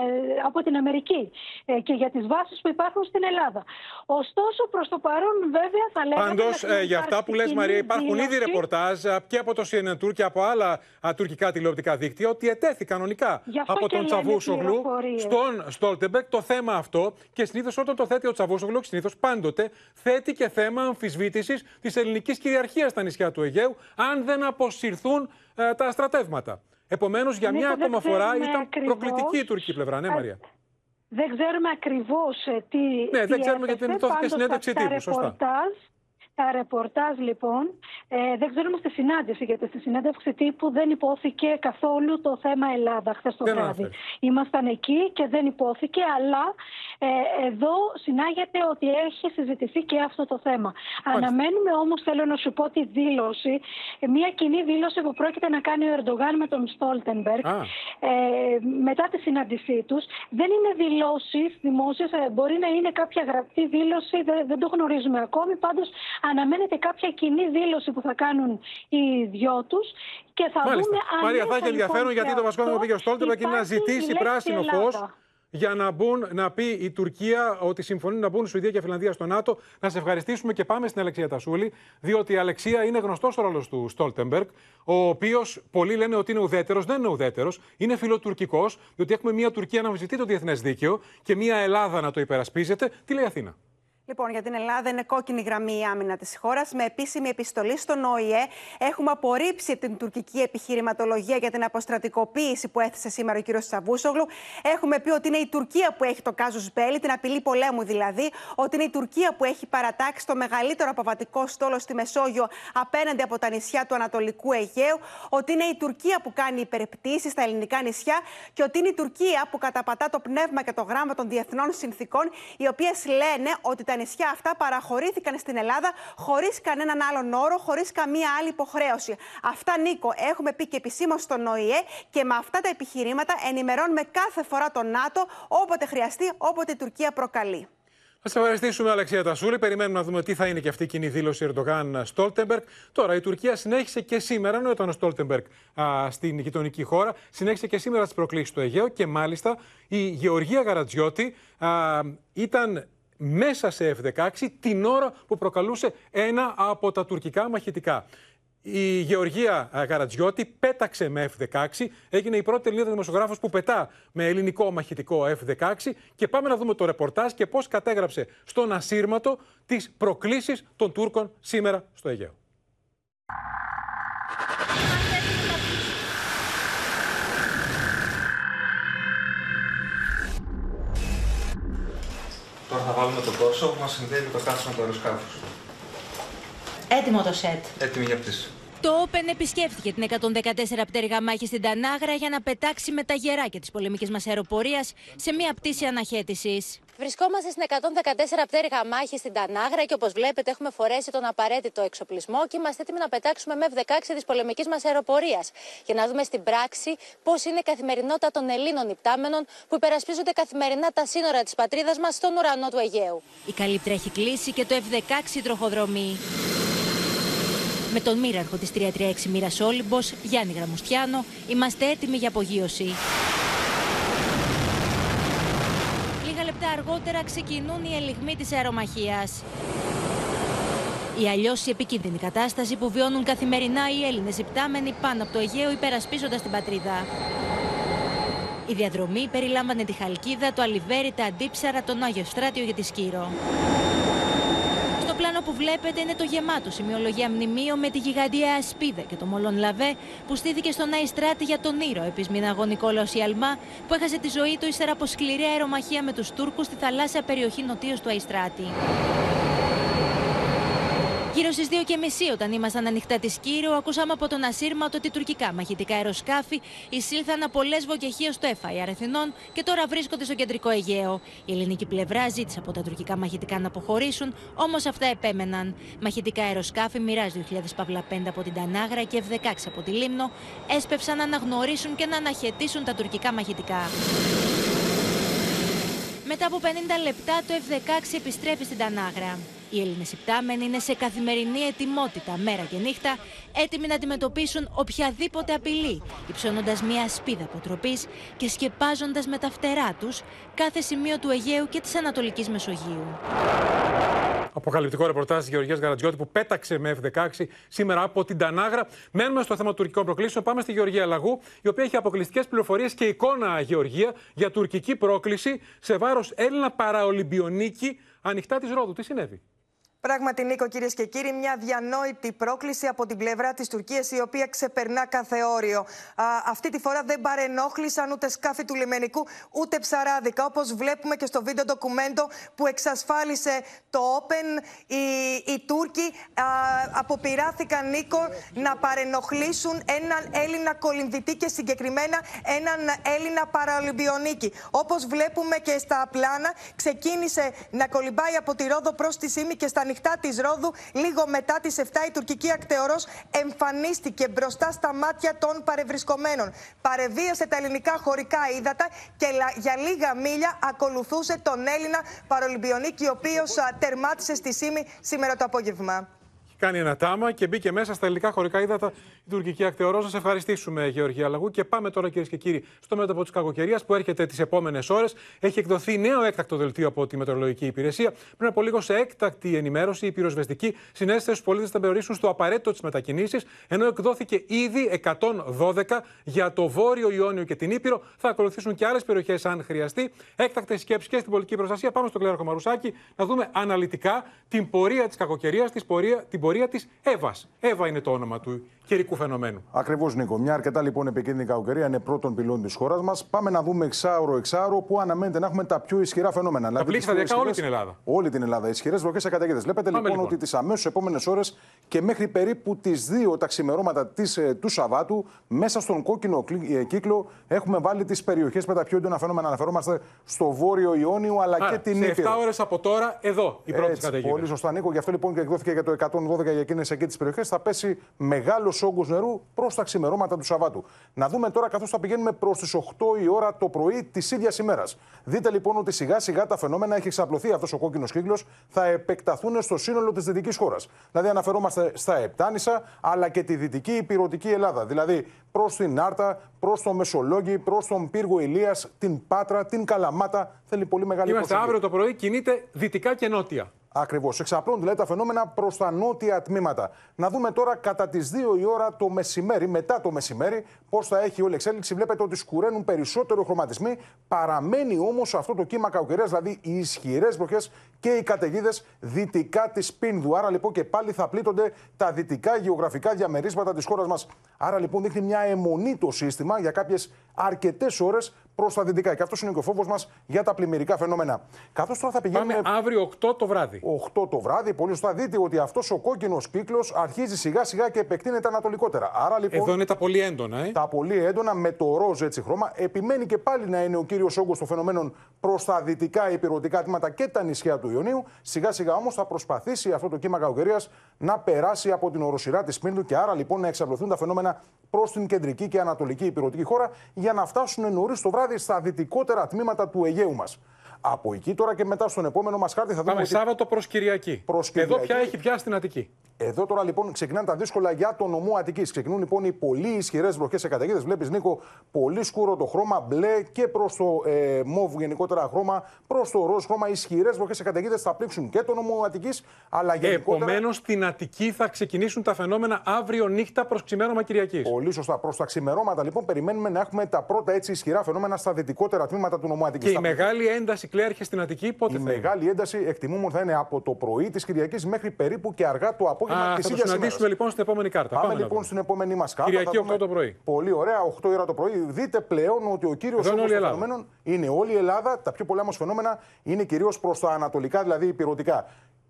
S22: από την Αμερική ε, και για τις βάσεις που υπάρχουν στην Ελλάδα. Ωστόσο προς το παρόν βέβαια θα λέγαμε...
S2: Πάντως ε, για αυτά που λες Μαρία υπάρχουν ήδη ρεπορτάζ και από το CNN Türk και από άλλα τουρκικά τηλεοπτικά δίκτυα ότι ετέθη κανονικά από τον Τσαβούσογλου στον Στόλτενμπεργκ το θέμα αυτό και συνήθως όταν το θέτει ο Τσαβούσογλου, συνήθως πάντοτε θέτει και θέμα αμφισβήτησης της ελληνικής κυριαρχίας στα νησιά του Αιγαίου, αν δεν αποσυρθούν ε, τα στρατεύματα. Επομένως, για μια ακόμα φορά ήταν
S22: ακριβώς.
S2: προκλητική η τουρκική πλευρά. Ναι, Μαρία.
S22: Δεν ξέρουμε ακριβώς τι.
S2: Ναι,
S22: τι
S2: δεν ξέρουμε γιατί δεν δόθηκε
S22: Πάντως,
S2: συνέντευξη
S22: τα- τα
S2: τύπου. Σωστά.
S22: Ρεπορτάζ Τα ρεπορτάζ λοιπόν, ε, δεν ξέρουμε στη συνάντηση, γιατί στη συνέντευξη τύπου δεν υπόθηκε καθόλου το θέμα Ελλάδα χθες το
S2: Δεν
S22: βράδυ.
S2: αναφέρει.
S22: Ήμασταν εκεί και δεν υπόθηκε, αλλά ε, εδώ συνάγεται ότι έχει συζητηθεί και αυτό το θέμα. Αναμένουμε όμως, θέλω να σου πω τη δήλωση, ε, μια κοινή δήλωση που πρόκειται να κάνει ο Ερντογάν με τον Στόλτεμπεργκ
S2: Α.
S22: ε, μετά τη συνάντησή τους. Δεν είναι δηλώσεις δημόσιες, ε, μπορεί να είναι κάποια γραπτή δήλωση, δεν, δεν το γνωρίζουμε ακόμη. Πάντως αναμένεται κάποια κοινή δήλωση που θα κάνουν οι δυο τους και θα
S2: Μάλιστα.
S22: δούμε αν
S2: Μαρία, θα
S22: μέσα,
S2: έχει ενδιαφέρον
S22: λοιπόν,
S2: γιατί
S22: σε
S2: το βασικό θέμα που
S22: αυτό
S2: πήγε ο Στόλτεμπεργκ είναι να
S22: υπάρχει η
S2: ζητήσει
S22: λέξη
S2: πράσινο
S22: Ελλάδα.
S2: φως για να, μπουν, να πει η Τουρκία ότι συμφωνεί να μπουν Σουηδία και Φιλανδία στο ΝΑΤΟ. Να σε ευχαριστήσουμε και πάμε στην Αλεξία Τασούλη, διότι η Αλεξία είναι γνωστός ο ρόλος του Στόλτεμπεργκ, ο οποίος πολλοί λένε ότι είναι ουδέτερος. Δεν είναι ουδέτερος, είναι φιλοτουρκικός, διότι έχουμε μια Τουρκία να αμφισβητεί το διεθνές δίκαιο και μια Ελλάδα να το υπερασπίζεται. Τι λέει η Αθήνα;
S19: Λοιπόν, για την Ελλάδα είναι κόκκινη γραμμή η άμυνα της χώρας. Με επίσημη επιστολή στον ΟΗΕ έχουμε απορρίψει την τουρκική επιχειρηματολογία για την αποστρατικοποίηση που έθεσε σήμερα ο κ. Τσαβούσογλου. Έχουμε πει ότι είναι η Τουρκία που έχει το κάζος Μπέλη, την απειλή πολέμου δηλαδή. Ότι είναι η Τουρκία που έχει παρατάξει το μεγαλύτερο αποβατικό στόλο στη Μεσόγειο απέναντι από τα νησιά του Ανατολικού Αιγαίου. Ότι είναι η Τουρκία που κάνει υπερπτήσεις στα ελληνικά νησιά. Και ότι είναι η Τουρκία που καταπατά το πνεύμα και το γράμμα των διεθνών συνθήκων, οι οποίες λένε ότι τα νησιά αυτά παραχωρήθηκαν στην Ελλάδα χωρίς κανέναν άλλον όρο, χωρίς καμία άλλη υποχρέωση. Αυτά, Νίκο, έχουμε πει και επισήμως στον ΟΗΕ και με αυτά τα επιχειρήματα ενημερώνουμε κάθε φορά τον ΝΑΤΟ όποτε χρειαστεί, όποτε η Τουρκία προκαλεί.
S2: Θα σας ευχαριστήσουμε, Αλεξία Τασούλη. Περιμένουμε να δούμε τι θα είναι και αυτή η κοινή δήλωση Ερντογάν Στόλτεμπεργκ. Τώρα, η Τουρκία συνέχισε και σήμερα, ενώ ήταν ο Στόλτεμπεργκ α, στην γειτονική χώρα, συνέχισε και σήμερα τις προκλήσεις στο Αιγαίο και μάλιστα η Γεωργία Γαρατζιώτη α, ήταν μέσα σε F-16 την ώρα που προκαλούσε ένα από τα τουρκικά μαχητικά. Η Γεωργία α, Γαρατζιώτη πέταξε με F-16. Έγινε η πρώτη Ελληνίδα δημοσιογράφος που πετά με ελληνικό μαχητικό F-16. Και πάμε να δούμε το ρεπορτάζ και πώς κατέγραψε στον ασύρματο τις προκλήσεις των Τούρκων σήμερα στο Αιγαίο.
S23: Τώρα θα βάλουμε το τόσο που μας συνδέει με το κάθισμα του αεροσκάφους.
S24: Έτοιμο το σετ.
S23: Έτοιμη για πτήση.
S24: Το Open επισκέφθηκε την 114 πτέρυγα μάχης στην Τανάγρα για να πετάξει με τα γεράκια της πολεμικής μας αεροπορίας σε μια πτήση αναχέτησης.
S25: Βρισκόμαστε στην 114 πτέρυγα μάχη στην Τανάγρα και όπως βλέπετε έχουμε φορέσει τον απαραίτητο εξοπλισμό και είμαστε έτοιμοι να πετάξουμε με F-16 της πολεμικής μας αεροπορίας. Για να δούμε στην πράξη πώς είναι η καθημερινότητα των Ελλήνων υπτάμενων που υπερασπίζονται καθημερινά τα σύνορα της πατρίδας μας στον ουρανό του Αιγαίου.
S24: Η καλύπτρα έχει κλείσει και το F-16 τροχοδρομεί. Με τον μοίραρχο της 336 Μοίρας Όλυμπος, Γιάννη Γραμμουστιάνο, είμαστε έτοιμοι για απογείωση. Λίγα λεπτά αργότερα ξεκινούν οι ελιγμοί της αερομαχίας. Η αλλιώς η επικίνδυνη κατάσταση που βιώνουν καθημερινά οι Έλληνες υπτάμενοι πάνω από το Αιγαίο υπερασπίζοντας την πατρίδα. Η διαδρομή περιλάμβανε τη Χαλκίδα, το Αλιβέρι, τα Αντίψαρα, τον Άγιο Στράτιο για τη Σκύρο. Στο πλάνο που βλέπετε είναι το γεμάτο σημειολογία μνημείο με τη γιγαντία Ασπίδα και το Μολόν Λαβέ που στήθηκε στον Αϊστράτη για τον Ήρο, επισμηναγό Νικόλαος Ιαλμά, που έχασε τη ζωή του ύστερα από σκληρή αερομαχία με τους Τούρκους στη θαλάσσια περιοχή νοτίω του Αϊστράτη. Γύρω στι 2 και μισή, όταν ήμασταν ανοιχτά της Κύρου, ακούσαμε από τον ασύρματο ότι τουρκικά μαχητικά αεροσκάφη εισήλθαν από Λέσβο και Χίο στο ΕΦΑΙ Αρεθινών και τώρα βρίσκονται στο κεντρικό Αιγαίο. Η ελληνική πλευρά ζήτησε από τα τουρκικά μαχητικά να αποχωρήσουν, όμως αυτά επέμεναν. Μαχητικά αεροσκάφη Μοιράζ 2000 Παύλα 5 από την Τανάγρα και F-16 από τη Λίμνο έσπευσαν να αναγνωρίσουν και να αναχαιτήσουν τα τουρκικά μαχητικά. Μετά από 50 λεπτά το F-16 επιστρέφει στην Τανάγρα. Οι Έλληνες υπτάμενοι είναι σε καθημερινή ετοιμότητα μέρα και νύχτα, έτοιμοι να αντιμετωπίσουν οποιαδήποτε απειλή, υψώνοντας μια σπίδα αποτροπής και σκεπάζοντας με τα φτερά τους κάθε σημείο του Αιγαίου και της Ανατολικής Μεσογείου.
S2: Αποκαλυπτικό ρεπορτάζ τη Γεωργίας Γαρατζιώτη που πέταξε με F-16 σήμερα από την Τανάγρα. Μένουμε στο θέμα του τουρκικών προκλήσεων. Πάμε στη Γεωργία Λαγού, η οποία έχει αποκλειστικές πληροφορίες και εικόνα Γεωργία για τουρκική πρόκληση σε βάρος Έλληνα παραολυμπιονίκη ανοιχτά της Ρόδου. Τι συνέβη;
S26: Πράγματι, Νίκο, κυρίες και κύριοι, μια διανόητη πρόκληση από την πλευρά της Τουρκίας, η οποία ξεπερνά κάθε όριο. Α, αυτή τη φορά δεν παρενόχλησαν ούτε σκάφη του λιμενικού, ούτε ψαράδικα. Όπως βλέπουμε και στο βίντεο ντοκουμέντο που εξασφάλισε το Open, οι, οι Τούρκοι α, αποπειράθηκαν, Νίκο, να παρενοχλήσουν έναν Έλληνα κολυμβητή και συγκεκριμένα έναν Έλληνα παραολυμπιονίκη. Όπως βλέπουμε και στα πλάνα, ξεκίνησε να κολυμπάει από τη Ρόδο προς τη Σήμη και στα ανοιχτά της Ρόδου, λίγο μετά τις 7, η τουρκική ακτεωρός εμφανίστηκε μπροστά στα μάτια των παρευρισκομένων. Παρεβίασε τα ελληνικά χωρικά ύδατα και για λίγα μίλια ακολουθούσε τον Έλληνα παρολυμπιονίκη, ο οποίος τερμάτισε στη Σήμη σήμερα το απόγευμα
S2: κάνει ένα τάμα και μπήκε μέσα στα ελληνικά χωρικά ύδατα η τουρκική ακτεωρό. Να σε ευχαριστήσουμε, Γεωργία Λαγού. Και πάμε τώρα, κυρίες και κύριοι, στο μέτωπο της κακοκαιρίας που έρχεται τις επόμενες ώρες. Έχει εκδοθεί νέο έκτακτο δελτίο από τη Μετεωρολογική Υπηρεσία. Πριν από λίγο, σε έκτακτη ενημέρωση, η πυροσβεστική συνέστησε στους πολίτες να περιορίσουν στο απαραίτητο τις μετακινήσεις, ενώ εκδόθηκε ήδη 112 για το Βόρειο Ιόνιο και την Ήπειρο. Θα ακολουθήσουν και άλλες περιοχές αν χρειαστεί. Έκτακτες σκέψεις και στην πολιτική προστασία. Πάμε στο Κλέρο Κομαρουσάκι να δούμε αναλυτικά την πορεία της κακοκαιρίας, την πορεία πορεία της Εύας. Εύα είναι το όνομα του καιρικού φαινομένου.
S27: Ακριβώς, Νίκο. Μια αρκετά λοιπόν επικίνδυνη κακοκαιρία είναι πρώτον πυλών της χώρας μας. Πάμε να δούμε εξάωρο-εξάωρο που αναμένεται να έχουμε τα πιο ισχυρά φαινόμενα.
S2: Θα πλήξει σταδιακά όλη την Ελλάδα.
S27: Όλη την Ελλάδα. Ισχυρές βροχές και καταιγίδες. Βλέπετε λοιπόν, λοιπόν, ότι τις αμέσως επόμενες ώρες και μέχρι περίπου τις 2 τα ξημερώματα της, ε, του Σαββάτου, μέσα στον κόκκινο ε, κύκλο έχουμε βάλει τις περιοχές με τα πιο έντονα φαινόμενα. Αναφερόμαστε στο βόρειο Ιόνιο αλλά Άρα, και την Ήπειρο.
S2: Σε 7 ώρες από τώρα, εδώ η πρώτη καταιγίδα.
S27: Πολύ σωστά, Νίκο. Γι' αυτό λοιπόν και εκδόθηκε για το 112 για εκείνε εκεί τι περιοχές. Θα πέσει μεγάλος όγκος νερού προς τα ξημερώματα του Σαββάτου. Να δούμε τώρα καθώς θα πηγαίνουμε προς τις 8 η ώρα το πρωί της ίδιας ημέρας. Δείτε λοιπόν ότι σιγά σιγά τα φαινόμενα έχει εξαπλωθεί αυτός ο κόκκινος κύκλος, θα επεκταθούν στο σύνολο της δυτικής χώρας. Δηλαδή αναφερόμαστε στα Επτάνησα αλλά και τη δυτική υπηρετική Ελλάδα. Δηλαδή προς την Άρτα, προς το Μεσολόγγι, προς τον πύργο Ηλίας, την Πάτρα, την Καλαμάτα. Θέλει πολύ μεγάλη
S2: Είμαστε αύριο το πρωί, κινείται δυτικά και νότια.
S27: Ακριβώς. Εξαπλώνουν δηλαδή τα φαινόμενα προς τα νότια τμήματα. Να δούμε τώρα κατά τις 2 η ώρα το μεσημέρι, μετά το μεσημέρι, πώς θα έχει όλη η εξέλιξη. Βλέπετε ότι σκουραίνουν περισσότερο χρωματισμοί. Παραμένει όμως αυτό το κύμα κακοκαιρίας, δηλαδή οι ισχυρές βροχές και οι καταιγίδες δυτικά της Πίνδου. Άρα λοιπόν και πάλι θα πλήττονται τα δυτικά γεωγραφικά διαμερίσματα της χώρας μας. Άρα λοιπόν δείχνει μια αιμονή το σύστημα για κάποιες αρκετές ώρες προς τα δυτικά. Και αυτός είναι και ο φόβο μας για τα πλημμυρικά φαινόμενα. Καθώς τώρα θα πηγαίνουμε.
S2: Πάμε αύριο 8 το βράδυ.
S27: 8 το βράδυ. Πολύ σωστά δείτε ότι αυτός ο κόκκινος κύκλος αρχίζει σιγά σιγά και επεκτείνεται ανατολικότερα. Άρα λοιπόν.
S2: Εδώ είναι τα πολύ έντονα, ε.
S27: Τα πολύ έντονα με το ροζ έτσι χρώμα. Επιμένει και πάλι να είναι ο κύριος όγκος των φαινομένων προς τα δυτικά υπηρετικά τμήματα και τα νησιά του Ιωνίου. Σιγά σιγά όμως θα προσπαθήσει αυτό το κύμα κακοκαιρίας να περάσει από την οροσυρά της Πίνδου και άρα λοιπόν να εξαπλωθούν τα φαινόμενα προς την κεντρική και ανατολική υπηρετική χώρα για να φτάσουν νωρίς το βράδυ στα δυτικότερα τμήματα του Αιγαίου μας. Από εκεί τώρα και μετά στον επόμενο μας χάρτη θα δούμε.
S2: Πάμε ότι... Σάββατο προς Κυριακή.
S27: Προς Κυριακή.
S2: Εδώ πια έχει πιάσει την Αττική.
S27: Εδώ τώρα λοιπόν ξεκινάνε τα δύσκολα για το νομό Αττικής. Ξεκινούν λοιπόν οι πολύ ισχυρές βροχές σε καταιγίδες. Βλέπεις Νίκο, πολύ σκούρο το χρώμα, μπλε και προς το ε, μοβ γενικότερα χρώμα, προς το ροζ χρώμα. Ισχυρές βροχές σε καταιγίδες θα πλήξουν και το νομό Αττικής, αλλά γενικότερα.
S2: Επομένως στην Αττική θα ξεκινήσουν τα φαινόμενα αύριο νύχτα προς ξημέρωμα Κυριακής.
S27: Πολύ σωστά. Προς τα ξημερώματα λοιπόν περιμένουμε να έχουμε τα πρώτα έτσι ισχυρά φαινόμενα στα δυτικότερα τμήματα του νομού Αττικής.
S2: Και η μεγάλη ένταση κλαίρχε στην Αττική πότε
S27: η
S2: θα
S27: Η μεγάλη ένταση εκτιμούμε ότι θα είναι από το πρωί της Κυριακής μέχρι περίπου και αργά το απόγευμα
S2: της
S27: ίδια
S2: Θα το συναντήσουμε λοιπόν στην επόμενη κάρτα.
S27: Πάμε, Πάμε λοιπόν στην επόμενη μας κάρτα.
S2: Κυριακή 8 το πρωί.
S27: Πολύ ωραία, 8 ώρα το πρωί. Δείτε πλέον ότι ο κύριος
S2: όγκο των
S27: φαινομένων είναι όλη η Ελλάδα. Τα πιο πολλά όμω φαινόμενα είναι κυρίως προς τα ανατολικά, δηλαδή υπηρετικά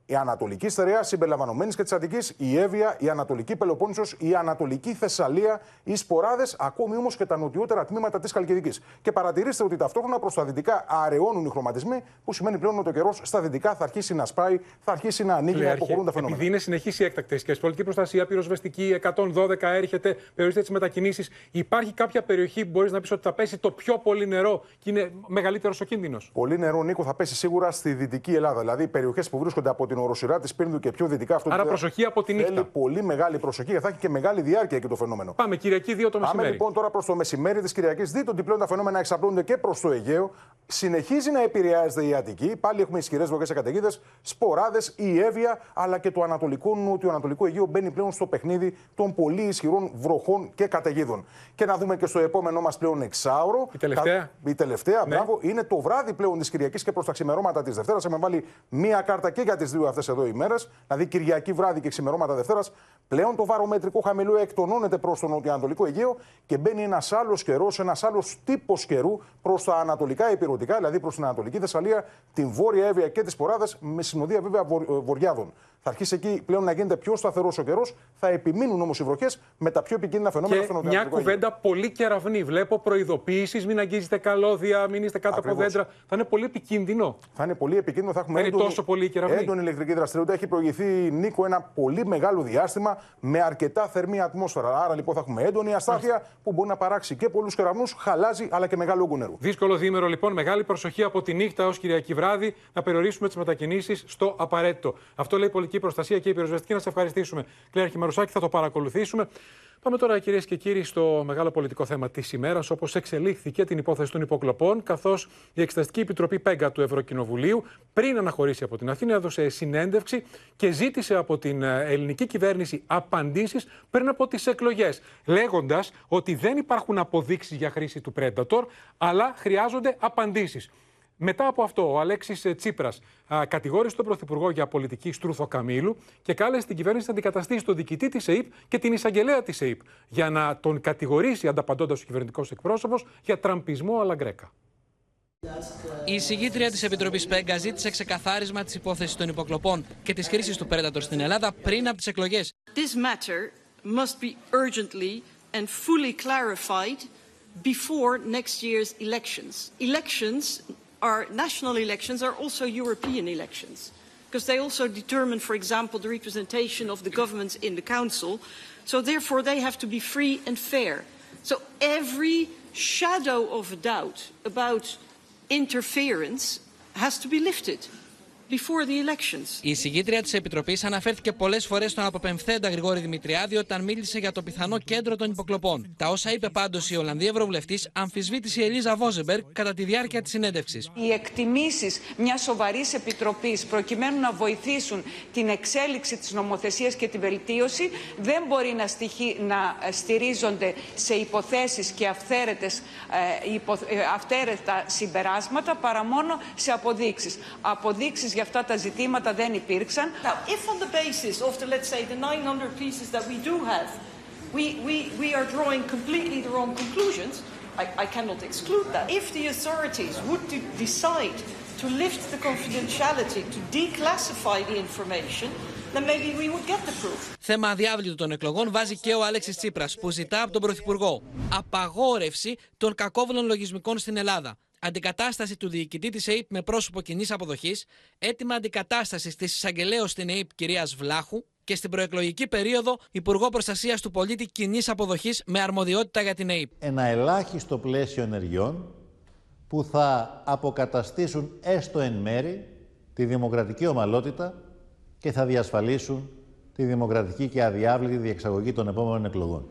S27: η Ανατολική Στερεά συμπεριλαμβανομένης και της Αττικής, η Εύβοια, η Ανατολική Πελοπόννησος, η Ανατολική Θεσσαλία, οι Σποράδες, ακόμη όμως και τα νοτιότερα τμήματα της Καλκιδική. Και παρατηρήστε ότι ταυτόχρονα προς τα δυτικά αραιώνουν οι χρωματισμοί, που σημαίνει πλέον ότι ο καιρός στα δυτικά θα αρχίσει να σπάει, θα αρχίσει να ανοίγει, να αποχωρούν τα φαινόμενα.
S2: Επειδή είναι συνεχής η έκτακτη και πολιτική προστασία, πυροσβεστική, 112 έρχεται, περιορίστε τις μετακινήσεις, υπάρχει κάποια περιοχή που μπορείς να πεις ότι θα πέσει το πιο πολύ νερό και είναι μεγαλύτερος ο κίνδυνος;
S27: Πολύ νερό, Νίκο, θα πέσει σίγουρα στη δυτική Ελλάδα. Δηλαδή περιοχές που βρίσκονται από την οροσυρά της Πύρνου και πιο δυτικά αυτό.
S2: Άρα προσοχή από τη νύχτα.
S27: Θέλει πολύ μεγάλη προσοχή και θα έχει και μεγάλη διάρκεια εκεί το φαινόμενο.
S2: Πάμε Κυριακή 2 το μεσημέρι.
S27: Πάμε λοιπόν τώρα προς το μεσημέρι της Κυριακής. Δείτε ότι πλέον τα φαινόμενα εξαπλώνονται και προς το Αιγαίο. Συνεχίζει να επηρεάζεται η Αττική. Πάλι έχουμε ισχυρές βροχέ σε καταιγίδες, σποράδες, η Εύβοια αλλά και το ανατολικό νότιο-ανατολικό Αιγαίο μπαίνει πλέον στο παιχνίδι των πολύ ισχυρών βροχών και καταιγίδων. Και να δούμε και στο επόμενό μας πλέον εξάωρο.
S2: Η τελευταία.
S27: Τα... Η τελευταία, ναι. μπράβο, είναι το βράδυ πλέον της Κυριακής και προς τα ξημερώματα της Δευτέρας. Έχουμε βάλει μία κάρτα και για τις δύο αυτές εδώ ημέρε, δηλαδή Κυριακή βράδυ και ξημερώματα Δευτέρας. Πλέον το βαρομετρικό χαμηλό εκτονώνεται προς το νοτιοανατολικό Αιγαίο και μπαίνει ένας άλλος καιρός, ένας άλλος τύπος καιρού προς τα ανατολικά υπηρετικά, δηλαδή προς την Ανατολική Θεσσαλία, την Βόρεια Εύβοια και τις Ποράδες, με συνοδεία βέβαια βορειάδων. Θα αρχίσει εκεί πλέον να γίνεται πιο σταθερός ο καιρός. Θα επιμείνουν όμως οι βροχές με τα πιο επικίνδυνα φαινόμενα
S2: και
S27: στον
S2: Μια κουβέντα πολύ κεραυνή. Βλέπω προειδοποίησεις, μην αγγίζετε καλώδια, μην είστε κάτω Ακριβώς. από δέντρα. Θα είναι πολύ επικίνδυνο.
S27: Θα είναι πολύ επικίνδυνο. Θα έχουμε
S2: είναι έντονη, τόσο πολύ κεραυνή.
S27: Έντονη ηλεκτρική δραστηριότητα. Έχει προηγηθεί Νίκο ένα πολύ μεγάλο διάστημα με αρκετά θερμή ατμόσφαιρα. Άρα λοιπόν θα έχουμε έντονη αστάθεια που μπορεί να παράξει και πολλούς κεραυνούς, χαλάζει αλλά και μεγάλο όγκο νερού.
S2: Δύσκολο δίμερο λοιπόν. Μεγάλη προσοχή από τη νύχτα ως Κυριακή βράδυ να περιορίσουμε τις μετακινήσεις στο απαραίτητο. Αυτό λέει η πολιτική προστασία και η πυροσβεστική. Να σε ευχαριστήσουμε. Κλέρχη Μαρουσάκη, θα το παρακολουθήσουμε. Πάμε τώρα, κυρίες και κύριοι, στο μεγάλο πολιτικό θέμα της ημέρας, όπως εξελίχθηκε την υπόθεση των υποκλοπών, καθώς η Εξεταστική Επιτροπή Πέγκα του Ευρωκοινοβουλίου, πριν αναχωρήσει από την Αθήνα, έδωσε συνέντευξη και ζήτησε από την ελληνική κυβέρνηση απαντήσεις πριν από τις εκλογές, λέγοντας ότι δεν υπάρχουν αποδείξεις για χρήση του Predator, αλλά χρειάζονται απαντήσεις. Μετά από αυτό, ο Αλέξης Τσίπρας κατηγόρησε τον Πρωθυπουργό για πολιτική στρούθο Καμίλου και κάλεσε την κυβέρνηση να αντικαταστήσει τον διοικητή της ΕΕΠ και την εισαγγελέα της ΕΕΠ για να τον κατηγορήσει, ανταπαντώντας ο κυβερνητικός εκπρόσωπος, για τραμπισμό αλαγκρέκα.
S28: Η εισηγήτρια της Επιτροπής Πέγκα ζήτησε ξεκαθάρισμα της υπόθεσης των υποκλοπών και της χρήσης του Predator στην Ελλάδα πριν από τις εκλογές.
S29: This matter must be urgently and fully clarified before next year's elections. Elections are national elections are also European elections because they also determine, for example, the representation of the governments in the council. So therefore, they have to be free and fair. So every shadow of a doubt about interference has to be lifted. Before the elections.
S28: Η συγκίτρια της Επιτροπής αναφέρθηκε πολλές φορές στον αποπεμφθέντα Γρηγόρη Δημητριάδη όταν μίλησε για το πιθανό κέντρο των υποκλοπών. Τα όσα είπε πάντως η Ολλανδία Ευρωβουλευτής αμφισβήτησε η Ελίζα Βόζεμπεργκ κατά τη διάρκεια της συνέντευξης.
S30: Οι εκτιμήσεις μιας σοβαρής επιτροπής προκειμένου να βοηθήσουν την εξέλιξη της νομοθεσίας και την βελτίωση δεν μπορεί να, στοιχεί, να στηρίζονται σε υποθέσεις και αυθαίρετες, ε, υπο, ε, αυθαίρετα συμπεράσματα παρά μόνο σε αποδείξεις. Αποδείξεις για αυτά τα ζητήματα δεν υπήρξαν.
S29: Now, if on the basis of the, let's say, the 900 pieces that we do have, we, we, we are drawing completely the wrong conclusions, I, I cannot exclude that. If the authorities would to decide to lift the confidentiality, to declassify the information, then maybe we would get the proof.
S28: Θέμα αδιάβλητο των εκλογών βάζει και ο Αλέξης Τσίπρας που ζητά από τον Πρωθυπουργό απαγόρευση των κακόβουλων λογισμικών στην Ελλάδα αντικατάσταση του διοικητή της ΑΕΠ με πρόσωπο κοινής αποδοχής, έτοιμα αντικατάστασης της εισαγγελέως στην ΑΕΠ κυρίας Βλάχου και στην προεκλογική περίοδο Υπουργό Προστασίας του Πολίτη κοινής αποδοχής με αρμοδιότητα για την ΑΕΠ.
S31: Ένα ελάχιστο πλαίσιο ενεργειών που θα αποκαταστήσουν έστω εν μέρη τη δημοκρατική ομαλότητα και θα διασφαλίσουν τη δημοκρατική και αδιάβλητη διεξαγωγή των επόμενων εκλογών.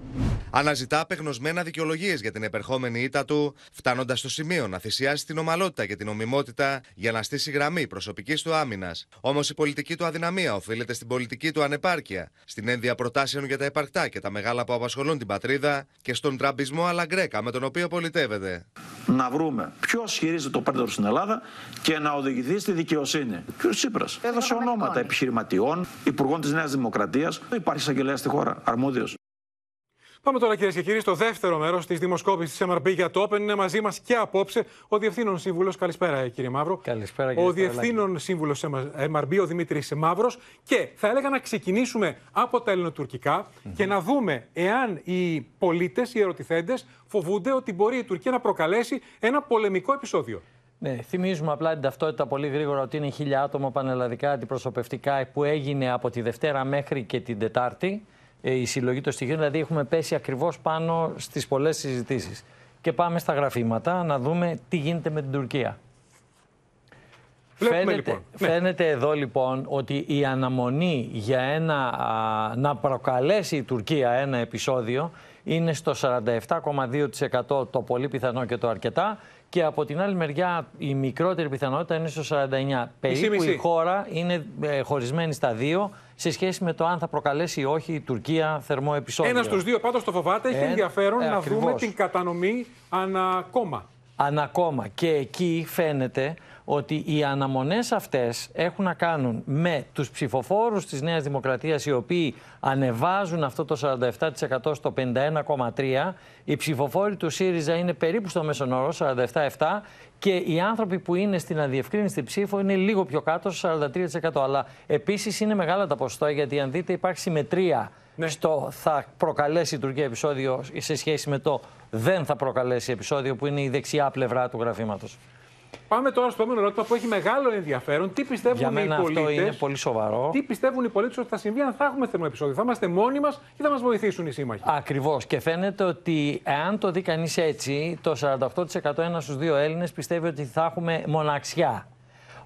S12: Αναζητά απεγνωσμένα δικαιολογίες για την επερχόμενη ήττα του, φτάνοντας στο σημείο να θυσιάσει την ομαλότητα και την ομιμότητα για να στήσει γραμμή προσωπικής του άμυνας. Όμως η πολιτική του αδυναμία οφείλεται στην πολιτική του ανεπάρκεια, στην ένδια προτάσεων για τα επαρκτά και τα μεγάλα που απασχολούν την πατρίδα και στον τραμπισμό αλαγκρέκα με τον οποίο πολιτεύεται.
S32: Να βρούμε ποιος χειρίζεται το πέντρο στην Ελλάδα και να οδηγηθεί στη δικαιοσύνη. Κ. Τσίπρας έδωσε ονόματα επιχειρηματιών, υπουργών της Νέας Δημοκρατία. Υπάρχει εισαγγελέα στη χώρα, αρμόδιος.
S2: Πάμε τώρα κυρίες και κύριοι στο δεύτερο μέρος της δημοσκόπησης της MRB για το Open. Είναι μαζί μας και απόψε ο Διευθύνων Σύμβουλος. Καλησπέρα, κύριε Μαύρο.
S33: Καλησπέρα, κύριε
S2: Ο Διευθύνων Σύμβουλος MRB, ο Δημήτρης Μαύρος. Και θα έλεγα να ξεκινήσουμε από τα ελληνοτουρκικά και να δούμε εάν οι πολίτες, οι ερωτηθέντες, φοβούνται ότι μπορεί η Τουρκία να προκαλέσει ένα πολεμικό επεισόδιο.
S33: Ναι, θυμίζουμε απλά την ταυτότητα πολύ γρήγορα ότι είναι χίλια άτομα πανελλαδικά αντιπροσωπευτικά που έγινε από τη Δευτέρα μέχρι και την Τετάρτη. Ε, η συλλογή των στοιχείων, δηλαδή έχουμε πέσει ακριβώς πάνω στις πολλές συζητήσεις. Και πάμε στα γραφήματα να δούμε τι γίνεται με την Τουρκία.
S2: Βλέπουμε,
S33: Φαίνεται,
S2: λοιπόν. Ναι.
S33: φαίνεται εδώ λοιπόν ότι η αναμονή για ένα, α, να προκαλέσει η Τουρκία ένα επεισόδιο είναι στο 47,2% το πολύ πιθανό και το αρκετά και από την άλλη μεριά η μικρότερη πιθανότητα είναι στο 49%. Περίπου
S2: μισή.
S33: η χώρα είναι ε, χωρισμένη στα δύο σε σχέση με το αν θα προκαλέσει ή όχι η Τουρκία θερμό επεισόδιο.
S2: Ένας στους δύο πάντως το φοβάται. Έχει
S33: Ε,
S2: ενδιαφέρον
S33: ε,
S2: να
S33: ακριβώς.
S2: δούμε την κατανομή ανά κόμμα.
S33: Ανακόμα. Και εκεί φαίνεται ότι οι αναμονές αυτές έχουν να κάνουν με τους ψηφοφόρους της Νέας Δημοκρατίας οι οποίοι ανεβάζουν αυτό το 47% στο 51,3%. Οι ψηφοφόροι του ΣΥΡΙΖΑ είναι περίπου στο μέσον όρο, 47,7% και οι άνθρωποι που είναι στην αδιευκρίνηστη ψήφο είναι λίγο πιο κάτω, στο 43%. Αλλά επίσης είναι μεγάλα τα ποσοστά γιατί αν δείτε υπάρχει συμμετρία στο θα προκαλέσει η Τουρκία επεισόδιο σε σχέση με το δεν θα προκαλέσει επεισόδιο που είναι η δεξιά πλευρά του γραφήματος.
S2: Πάμε τώρα στο επόμενο ερώτημα που έχει μεγάλο ενδιαφέρον. Τι πιστεύουν
S33: Για μένα
S2: οι
S33: αυτό
S2: πολίτες;
S33: είναι πολύ σοβαρό.
S2: Τι πιστεύουν οι πολίτες ότι θα συμβεί αν θα έχουμε θερμό επεισόδιο. Θα είμαστε μόνοι μας ή θα μας βοηθήσουν οι σύμμαχοι;
S33: Ακριβώς. Και φαίνεται ότι εάν το δει κανείς έτσι, το 48% ένα στους δύο Έλληνες πιστεύει ότι θα έχουμε μοναξιά.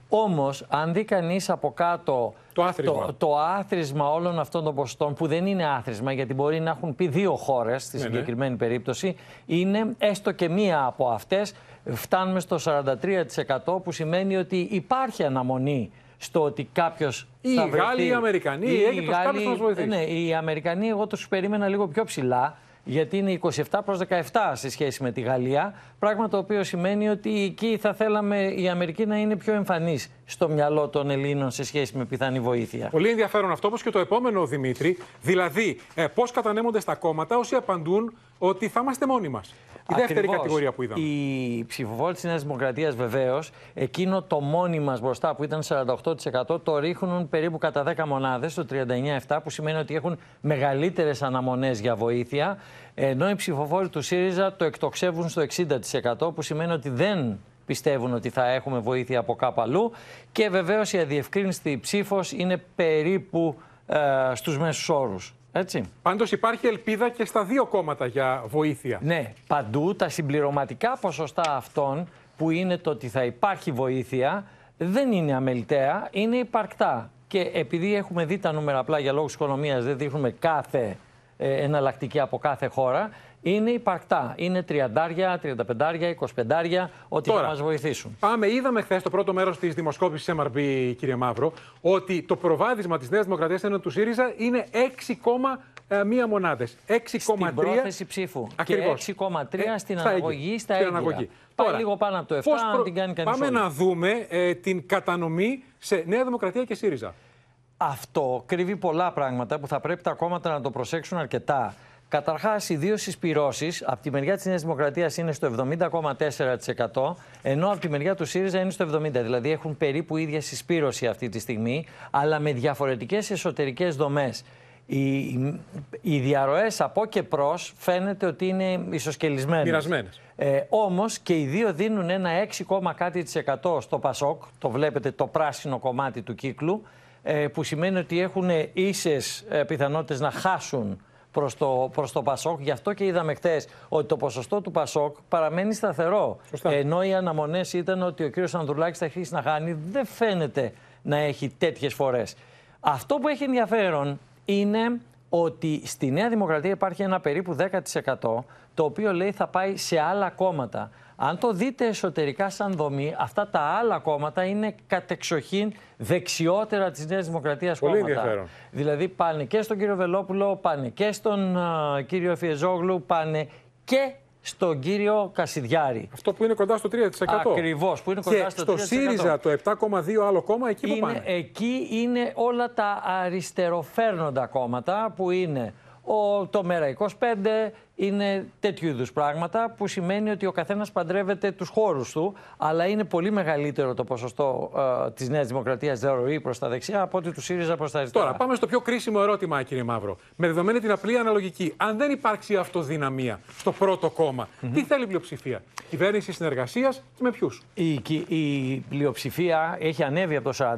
S33: Όμως, αν δει κανείς από κάτω
S2: το άθροισμα.
S33: το, το άθροισμα όλων αυτών των ποσοστών, που δεν είναι άθροισμα, γιατί μπορεί να έχουν πει δύο χώρες στη
S2: Ναι, ναι.
S33: συγκεκριμένη περίπτωση, είναι έστω και μία από αυτές. Φτάνουμε στο 43%, που σημαίνει ότι υπάρχει αναμονή στο ότι κάποιος.
S2: Ή οι Γάλλοι, οι Αμερικανοί, η Αίγυπτος, κάποιος θα μας βοηθήσει.
S33: Ναι, οι Αμερικανοί, εγώ τους περίμενα λίγο πιο ψηλά, γιατί είναι 27 προς 17 σε σχέση με τη Γαλλία. Πράγμα το οποίο σημαίνει ότι εκεί θα θέλαμε η Αμερική να είναι πιο εμφανής στο μυαλό των Ελλήνων σε σχέση με πιθανή βοήθεια.
S2: Πολύ ενδιαφέρον αυτό, όπως και το επόμενο, Δημήτρη. Δηλαδή, ε, πώς κατανέμονται στα κόμματα όσοι απαντούν ότι θα είμαστε μόνοι μας. Η δεύτερη
S33: Ακριβώς.
S2: κατηγορία που είδαμε.
S33: Οι ψηφοφόροι της Νέας Δημοκρατίας, βεβαίως, εκείνο το μόνοι μας μπροστά που ήταν 48%, το ρίχνουν περίπου κατά 10 μονάδες, το 39,7, που σημαίνει ότι έχουν μεγαλύτερες αναμονές για βοήθεια. Ενώ οι ψηφοφόροι του ΣΥΡΙΖΑ το εκτοξεύουν στο 60%, που σημαίνει ότι δεν πιστεύουν ότι θα έχουμε βοήθεια από κάπου αλλού. Και βεβαίως η αδιευκρίνηστη ψήφος είναι περίπου ε, στους μέσους όρους. Έτσι.
S2: Πάντως υπάρχει ελπίδα και στα δύο κόμματα για βοήθεια.
S33: Ναι, παντού τα συμπληρωματικά ποσοστά αυτών που είναι το ότι θα υπάρχει βοήθεια δεν είναι αμεληταία, είναι υπαρκτά. Και επειδή έχουμε δει τα νούμερα απλά για λόγους οικονομίας, δεν δείχνουμε κάθε ε, εναλλακτική από κάθε χώρα, είναι υπαρκτά. Είναι 30, 35, 25, ότι θα
S2: Τώρα,
S33: μας βοηθήσουν.
S2: Πάμε, είδαμε χθες το πρώτο μέρος της δημοσκόπησης MRB, κύριε Μαύρο, ότι το προβάδισμα της Νέας Δημοκρατίας έναντι του ΣΥΡΙΖΑ είναι 6,1 μονάδες. 6,3
S33: Στην πρόθεση ψήφου.
S2: Ακριβώς.
S33: Και 6,3
S2: Ε,
S33: στην
S2: στα
S33: αναγωγή
S2: έγκυρα.
S33: στα
S2: Στην
S33: έγκυρα.
S2: αναγωγή.
S33: Πάει
S2: Τώρα,
S33: λίγο πάνω από το 7,
S2: πώς
S33: αν
S2: προ-
S33: την κάνει κανείς
S2: Πάμε
S33: όλη.
S2: να δούμε ε, την κατανομή σε Νέα Δημοκρατία και ΣΥΡΙΖΑ.
S33: Αυτό κρύβει πολλά πράγματα που θα πρέπει τα κόμματα να το προσέξουν αρκετά. Καταρχάς, οι δύο συσπηρώσεις από τη μεριά της Νέας Δημοκρατίας είναι στο 70,4%, ενώ από τη μεριά του ΣΥΡΙΖΑ είναι στο 70%. Δηλαδή έχουν περίπου ίδια συσπήρωση αυτή τη στιγμή, αλλά με διαφορετικές εσωτερικές δομές. Οι, οι διαρροές από και προς φαίνεται ότι είναι ισοσκελισμένες.
S2: Μοιρασμένες.
S33: Ε, Όμως και οι δύο δίνουν ένα 6, κόμμα κάτι της εκατό στο Πασόκ. Το βλέπετε το πράσινο κομμάτι του κύκλου. ε, που σημαίνει ότι έχουν ίσες ε, πιθανότητες να χάσουν προς το, προς το Πασόκ. Γι' αυτό και είδαμε χθε ότι το ποσοστό του Πασόκ παραμένει σταθερό. Ενώ οι αναμονές ήταν ότι ο κύριος Ανδρουλάκης θα αρχίσει να χάνει, δεν φαίνεται να έχει τέτοιες φορές. Αυτό που έχει ενδιαφέρον είναι ότι στη Νέα Δημοκρατία υπάρχει ένα περίπου 10% το οποίο λέει θα πάει σε άλλα κόμματα. Αν το δείτε εσωτερικά σαν δομή, αυτά τα άλλα κόμματα είναι κατεξοχήν δεξιότερα της Νέας Δημοκρατίας
S2: Πολύ
S33: κόμματα.
S2: ενδιαφέρον.
S33: Δηλαδή πάνε και στον κύριο Βελόπουλο, πάνε και στον α, κύριο Εφιεζόγλου, πάνε και στον κύριο Κασιδιάρη.
S2: Αυτό που είναι κοντά στο 3%.
S33: Ακριβώς, που είναι κοντά
S2: και
S33: στο
S2: στο
S33: 3%.
S2: ΣΥΡΙΖΑ το 7,2 άλλο κόμμα, εκεί που
S33: είναι,
S2: πάνε.
S33: Εκεί είναι όλα τα αριστεροφέρνοντα κόμματα που είναι ο, το Μέρα 25, είναι τέτοιου είδους πράγματα που σημαίνει ότι ο καθένας παντρεύεται τους χώρους του αλλά είναι πολύ μεγαλύτερο το ποσοστό ε, της Νέας Δημοκρατίας ροή προς τα δεξιά από ότι του ΣΥΡΙΖΑ προς τα αριστερά.
S2: Τώρα, πάμε στο πιο κρίσιμο ερώτημα, κύριε Μαύρο. Με δεδομένη την απλή αναλογική, αν δεν υπάρξει αυτοδυναμία στο πρώτο κόμμα, τι θέλει η πλειοψηφία; Κυβέρνηση συνεργασίας και με ποιους;
S33: Η, η, η πλειοψηφία έχει ανέβει από το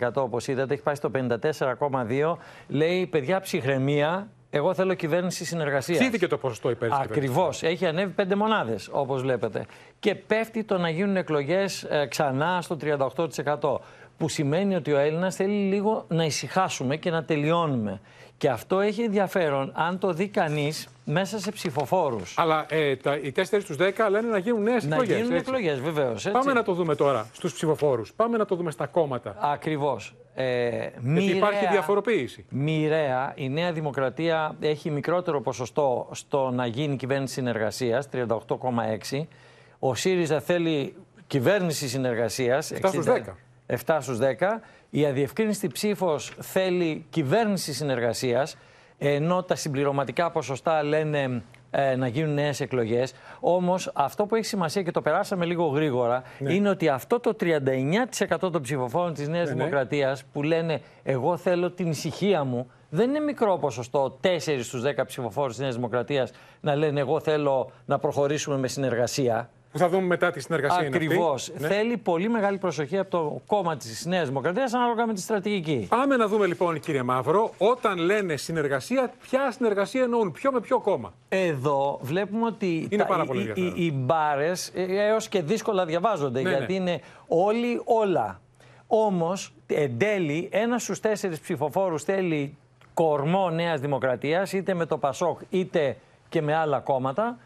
S33: 49% όπως είδατε, έχει πάει στο 54,2%. Λέει, παιδιά, ψυχραιμία, εγώ θέλω κυβέρνηση συνεργασίας.
S2: Ψήθηκε το ποσοστό υπέρ της
S33: Ακριβώς. Έχει ανέβει πέντε μονάδες, όπως βλέπετε. Και πέφτει το να γίνουν εκλογές ξανά στο 38%. Που σημαίνει ότι ο Έλληνας θέλει λίγο να ησυχάσουμε και να τελειώνουμε. Και αυτό έχει ενδιαφέρον αν το δει κανείς μέσα σε ψηφοφόρους.
S2: Αλλά ε, τα, οι 4 στους 10 λένε να γίνουν νέες
S33: Να
S2: εκλογές.
S33: γίνουν εκλογές, βεβαίως.
S2: Πάμε να το δούμε τώρα στους ψηφοφόρους. Πάμε να το δούμε στα κόμματα.
S33: Ακριβώς. Ε,
S2: Γιατί υπάρχει διαφοροποίηση.
S33: Μοιραία, η Νέα Δημοκρατία έχει μικρότερο ποσοστό στο να γίνει κυβέρνηση συνεργασίας, 38,6. Ο ΣΥΡΙΖΑ θέλει κυβέρνηση συνεργασίας.
S2: 7 στους 10.
S33: 7 στους 10. Η αδιευκρίνηστη ψήφος θέλει κυβέρνηση συνεργασίας, ενώ τα συμπληρωματικά ποσοστά λένε ε, να γίνουν νέες εκλογές. Όμως αυτό που έχει σημασία και το περάσαμε λίγο γρήγορα
S2: Ναι.
S33: είναι ότι αυτό το 39% των ψηφοφόρων της Νέας
S2: Ναι, ναι.
S33: Δημοκρατίας που λένε εγώ θέλω την ησυχία μου δεν είναι μικρό ποσοστό 4 στους 10 ψηφοφόρους της Νέας Δημοκρατίας να λένε εγώ θέλω να προχωρήσουμε με συνεργασία.
S2: Που θα δούμε μετά τη συνεργασία είναι
S33: Ακριβώς.
S2: αυτή. Ναι.
S33: Θέλει πολύ μεγάλη προσοχή από το κόμμα της Νέας Δημοκρατίας ανάλογα με τη στρατηγική.
S2: Πάμε να δούμε λοιπόν, κύριε Μαύρο, όταν λένε συνεργασία, ποια συνεργασία εννοούν, ποιο με ποιο κόμμα.
S33: Εδώ βλέπουμε ότι
S2: Είναι
S33: τα-
S2: πάρα
S33: οι-
S2: πολύ
S33: οι,
S2: ενδιαφέρον.
S33: οι, μπάρες έως και δύσκολα διαβάζονται
S2: Ναι,
S33: γιατί
S2: ναι.
S33: είναι όλοι όλα. Όμως, εν τέλει, ένας στους τέσσερις ψηφοφόρους θέλει κορμό Νέας Δημοκρατίας, είτε με το Πασόκ είτε και με άλλα κόμματα.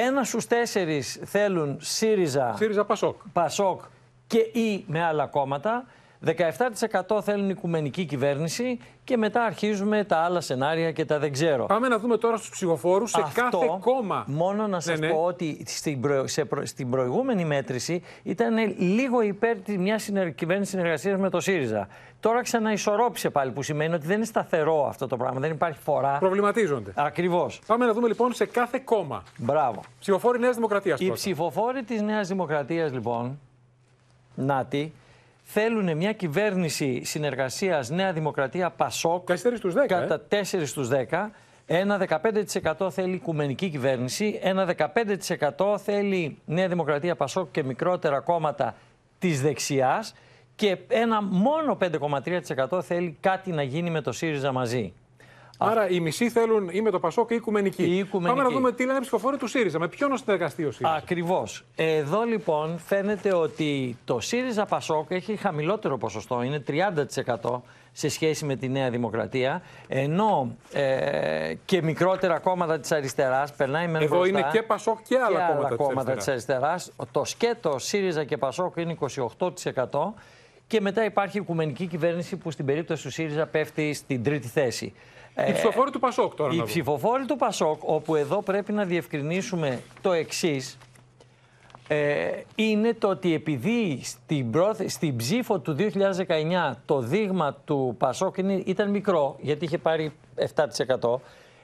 S33: Ένα στους τέσσερις θέλουν ΣΥΡΙΖΑ,
S2: ΣΥΡΙΖΑ Πασόκ.
S33: Πασόκ και ή με άλλα κόμματα. 17% θέλουν οικουμενική κυβέρνηση και μετά αρχίζουμε τα άλλα σενάρια και τα δεν ξέρω.
S2: Πάμε να δούμε τώρα στους ψηφοφόρους σε
S33: Αυτό,
S2: κάθε κόμμα.
S33: Μόνο να σας
S2: Ναι, ναι.
S33: πω ότι στην, προ- σε προ- στην προηγούμενη μέτρηση ήταν λίγο υπέρ τη μιας συνεργ... κυβέρνησης συνεργασίας με το ΣΥΡΙΖΑ. Τώρα ξαναισορρόπησε πάλι, που σημαίνει ότι δεν είναι σταθερό αυτό το πράγμα. Δεν υπάρχει φορά.
S2: Προβληματίζονται.
S33: Ακριβώς.
S2: Πάμε να δούμε λοιπόν σε κάθε κόμμα.
S33: Μπράβο.
S2: Ψηφοφόροι Νέας Δημοκρατίας.
S33: Οι ψηφοφόροι της Νέας Δημοκρατίας λοιπόν, Νάτι, θέλουν μια κυβέρνηση συνεργασίας Νέα Δημοκρατία Πασόκ
S2: 4 στους 10,
S33: κατά 4 στους 10. Ένα 15% θέλει οικουμενική κυβέρνηση, ένα 15% θέλει Νέα Δημοκρατία Πασόκ και μικρότερα κόμματα της δεξιάς και ένα μόνο 5,3% θέλει κάτι να γίνει με το ΣΥΡΙΖΑ μαζί.
S2: Άρα οι μισοί θέλουν ή με το Πασόκ ή οικουμενική.
S33: Η οικουμενική.
S2: Πάμε να δούμε τι λένε οι ψηφοφόροι του ΣΥΡΙΖΑ. Με ποιον να συνεργαστεί ο ΣΥΡΙΖΑ;
S33: Ακριβώς. Εδώ λοιπόν φαίνεται ότι το ΣΥΡΙΖΑ Πασόκ έχει χαμηλότερο ποσοστό, είναι 30% σε σχέση με τη Νέα Δημοκρατία, ενώ ε, και μικρότερα κόμματα της αριστεράς περνάει με
S2: Εδώ είναι και Πασόκ και άλλα κόμματα της
S33: κόμματα
S2: αριστεράς.
S33: της αριστεράς. Το σκέτο ΣΥΡΙΖΑ και Πασόκ είναι 28% και μετά υπάρχει η οικουμενική κυβέρνηση που στην περίπτωση του ΣΥΡΙΖΑ πέφτει στην τρίτη θέση.
S2: Οι ψηφοφόροι του Πασόκ τώρα.
S33: Οι
S2: να δούμε.
S33: ψηφοφόροι του Πασόκ, όπου εδώ πρέπει να διευκρινίσουμε το εξής. Ε, είναι το ότι επειδή στην, πρόθε- στην ψήφο του 2019 το δείγμα του Πασόκ είναι, ήταν μικρό, γιατί είχε πάρει 7%,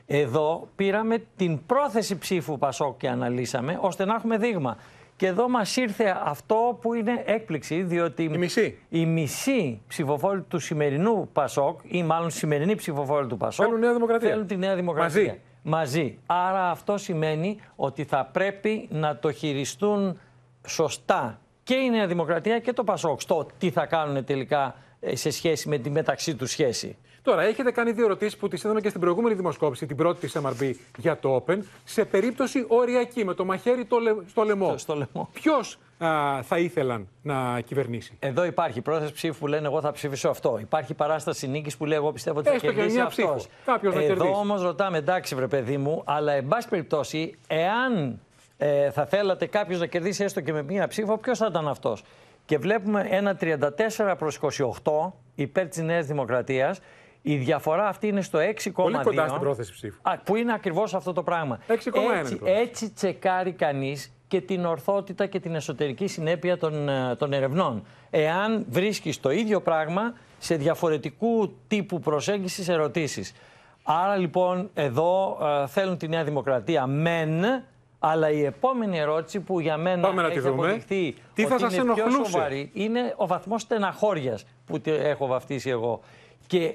S33: εδώ πήραμε την πρόθεση ψήφου Πασόκ και αναλύσαμε, ώστε να έχουμε δείγμα. Και εδώ μας ήρθε αυτό που είναι έκπληξη, διότι η
S2: μισή,
S33: η μισή ψηφοφόροι του σημερινού Πασόκ, ή μάλλον σημερινή ψηφοφόροι του Πασόκ,
S2: Θέλουν Νέα Δημοκρατία.
S33: θέλουν τη Νέα Δημοκρατία.
S2: Μαζί.
S33: Μαζί. Άρα αυτό σημαίνει ότι θα πρέπει να το χειριστούν σωστά και η Νέα Δημοκρατία και το Πασόκ στο τι θα κάνουν τελικά ε, σε σχέση με τη μεταξύ τους σχέση.
S2: Τώρα, έχετε κάνει δύο ερωτήσεις που τις είδαμε και στην προηγούμενη δημοσκόπηση, την πρώτη της MRB για το Open, σε περίπτωση οριακή, με το μαχαίρι το λε- στο λαιμό.
S33: Στο λαιμό.
S2: Ποιος α, θα ήθελαν να κυβερνήσει;
S33: Εδώ υπάρχει πρόθεση ψήφου που λένε εγώ θα ψηφίσω αυτό. Υπάρχει παράσταση νίκης που λέει εγώ πιστεύω ότι θα
S2: Έστω και
S33: κερδίσει
S2: μια
S33: αυτός.
S2: ψήφο. Κάποιος να κερδίσει.
S33: Εδώ όμως ρωτάμε, εντάξει βρε παιδί μου, αλλά εν πάση περιπτώσει, εάν ε, θα θέλατε κάποιος να κερδίσει έστω και με μία ψήφο, ποιος θα ήταν αυτός; Και βλέπουμε ένα 34 προς 28 υπέρ της Νέας Δημοκρατίας. Η διαφορά αυτή είναι στο 6,2.
S2: Πολύ κοντά στην πρόθεση ψήφου.
S33: Α, που είναι ακριβώς αυτό το πράγμα.
S2: 6,1 είναι
S33: Έτσι,
S2: η πρόθεση.
S33: έτσι τσεκάρει κανείς και την ορθότητα και την εσωτερική συνέπεια των, ε, των ερευνών. Εάν βρίσκεις το ίδιο πράγμα σε διαφορετικού τύπου προσέγγισης ερωτήσεις. Άρα λοιπόν εδώ ε, θέλουν τη Νέα Δημοκρατία μεν, αλλά η επόμενη ερώτηση που για μένα
S2: Πάμε να τη
S33: έχει
S2: δούμε.
S33: αποδειχθεί
S2: Τι θα
S33: ότι
S2: σας
S33: είναι πιο
S2: ενοχλούσε;
S33: σοβαρή είναι ο βαθμός στεναχώριας που τη έχω βαφτίσει εγώ. Και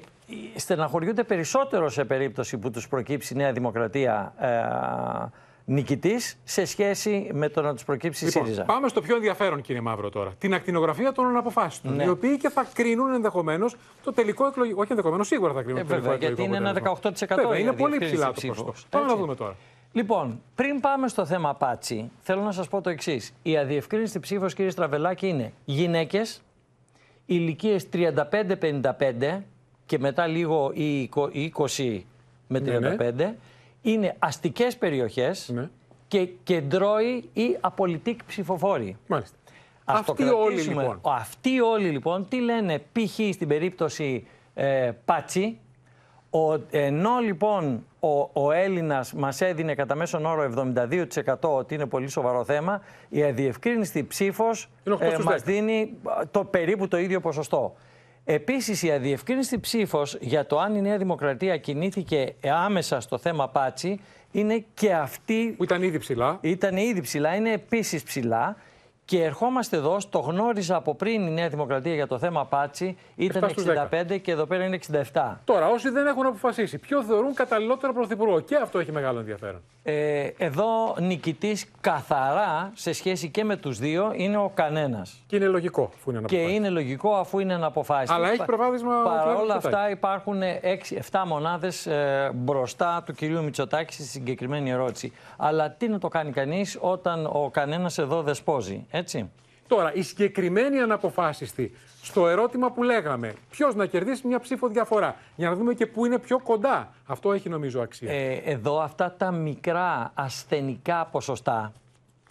S33: στεναχωριούνται περισσότερο σε περίπτωση που τους προκύψει η Νέα Δημοκρατία ε, νικητής σε σχέση με το να τους προκύψει η
S2: Λοιπόν,
S33: ΣΥΡΙΖΑ.
S2: πάμε στο πιο ενδιαφέρον, κύριε Μαύρο, τώρα. Την ακτινογραφία των αναποφάσεων.
S33: Ναι.
S2: Οι οποίοι και θα κρίνουν ενδεχομένως το τελικό εκλογικό. Όχι ενδεχομένως, σίγουρα θα κρίνουν
S33: Ε,
S2: το τελικό
S33: βέβαια, γιατί
S2: εκλογικό
S33: είναι ένα
S2: αποτέλεσμα.
S33: 18%
S2: Βέβαια,
S33: η
S2: είναι πολύ
S33: αδιευκρίνηση
S2: ψηλά το
S33: ψήφου.
S2: ποσοστό. Πάμε να
S33: Έτσι.
S2: δούμε τώρα.
S33: Λοιπόν, πριν πάμε στο θέμα Πάτσι, θέλω να σας πω το εξής. Η αδιευκρίνηστη ψήφος, κύριε Στραβελάκη, είναι γυναίκες ηλικίες 35-55 και μετά λίγο οι εικο- οι 20 με 35,
S2: Ναι,
S33: είναι αστικές περιοχές και κεντρώοι ή απολυτικοί ψηφοφόροι.
S2: Μάλιστα.
S33: Ας το
S2: Αυτοί όλοι,
S33: κρατήσουμε.
S2: λοιπόν.
S33: Αυτοί όλοι λοιπόν τι λένε π.χ. στην περίπτωση ε, Πάτσι, ο, ενώ λοιπόν ο, ο Έλληνας μας έδινε κατά μέσον όρο 72% ότι είναι πολύ σοβαρό θέμα, η αδιευκρίνηστη ψήφος
S2: Είναι 8 στους 10.
S33: μας δίνει α, το, περίπου το ίδιο ποσοστό. Επίσης η αδιευκρίνηστη ψήφος για το αν η Νέα Δημοκρατία κινήθηκε άμεσα στο θέμα Πάτσι είναι και αυτή...
S2: Που ήταν ήδη ψηλά.
S33: Ήταν ήδη ψηλά, είναι επίσης ψηλά. Και ερχόμαστε εδώ, στο γνώριζα από πριν η Νέα Δημοκρατία για το θέμα Πάτσι, ήταν
S2: 7 στους
S33: 65 και εδώ πέρα είναι 67.
S2: Τώρα, όσοι δεν έχουν αποφασίσει, ποιο θεωρούν καταλληλότερο πρωθυπουργό. Και αυτό έχει μεγάλο ενδιαφέρον.
S33: Ε, εδώ νικητής καθαρά σε σχέση και με τους δύο είναι ο κανένας.
S2: Και είναι λογικό, αφού είναι
S33: Και
S2: αναποφάσιστο.
S33: είναι λογικό αφού είναι αναποφάσιστο.
S2: Αλλά έχει
S33: Πα-
S2: προβάδισμα ο
S33: Παρ'
S2: Κυριάκος
S33: όλα
S2: Μητσοτάκης.
S33: αυτά υπάρχουν 6-7 μονάδες ε, μπροστά του κυρίου Μητσοτάκη στη συγκεκριμένη ερώτηση. Αλλά τι να το κάνει κανείς όταν ο κανένας εδώ δεσπόζει, έτσι.
S2: Τώρα, η συγκεκριμένη αναποφάσιστη στο ερώτημα που λέγαμε, ποιος να κερδίσει μια ψήφο διαφορά. Για να δούμε και πού είναι πιο κοντά. Αυτό έχει νομίζω αξία.
S33: Ε, εδώ αυτά τα μικρά ασθενικά ποσοστά,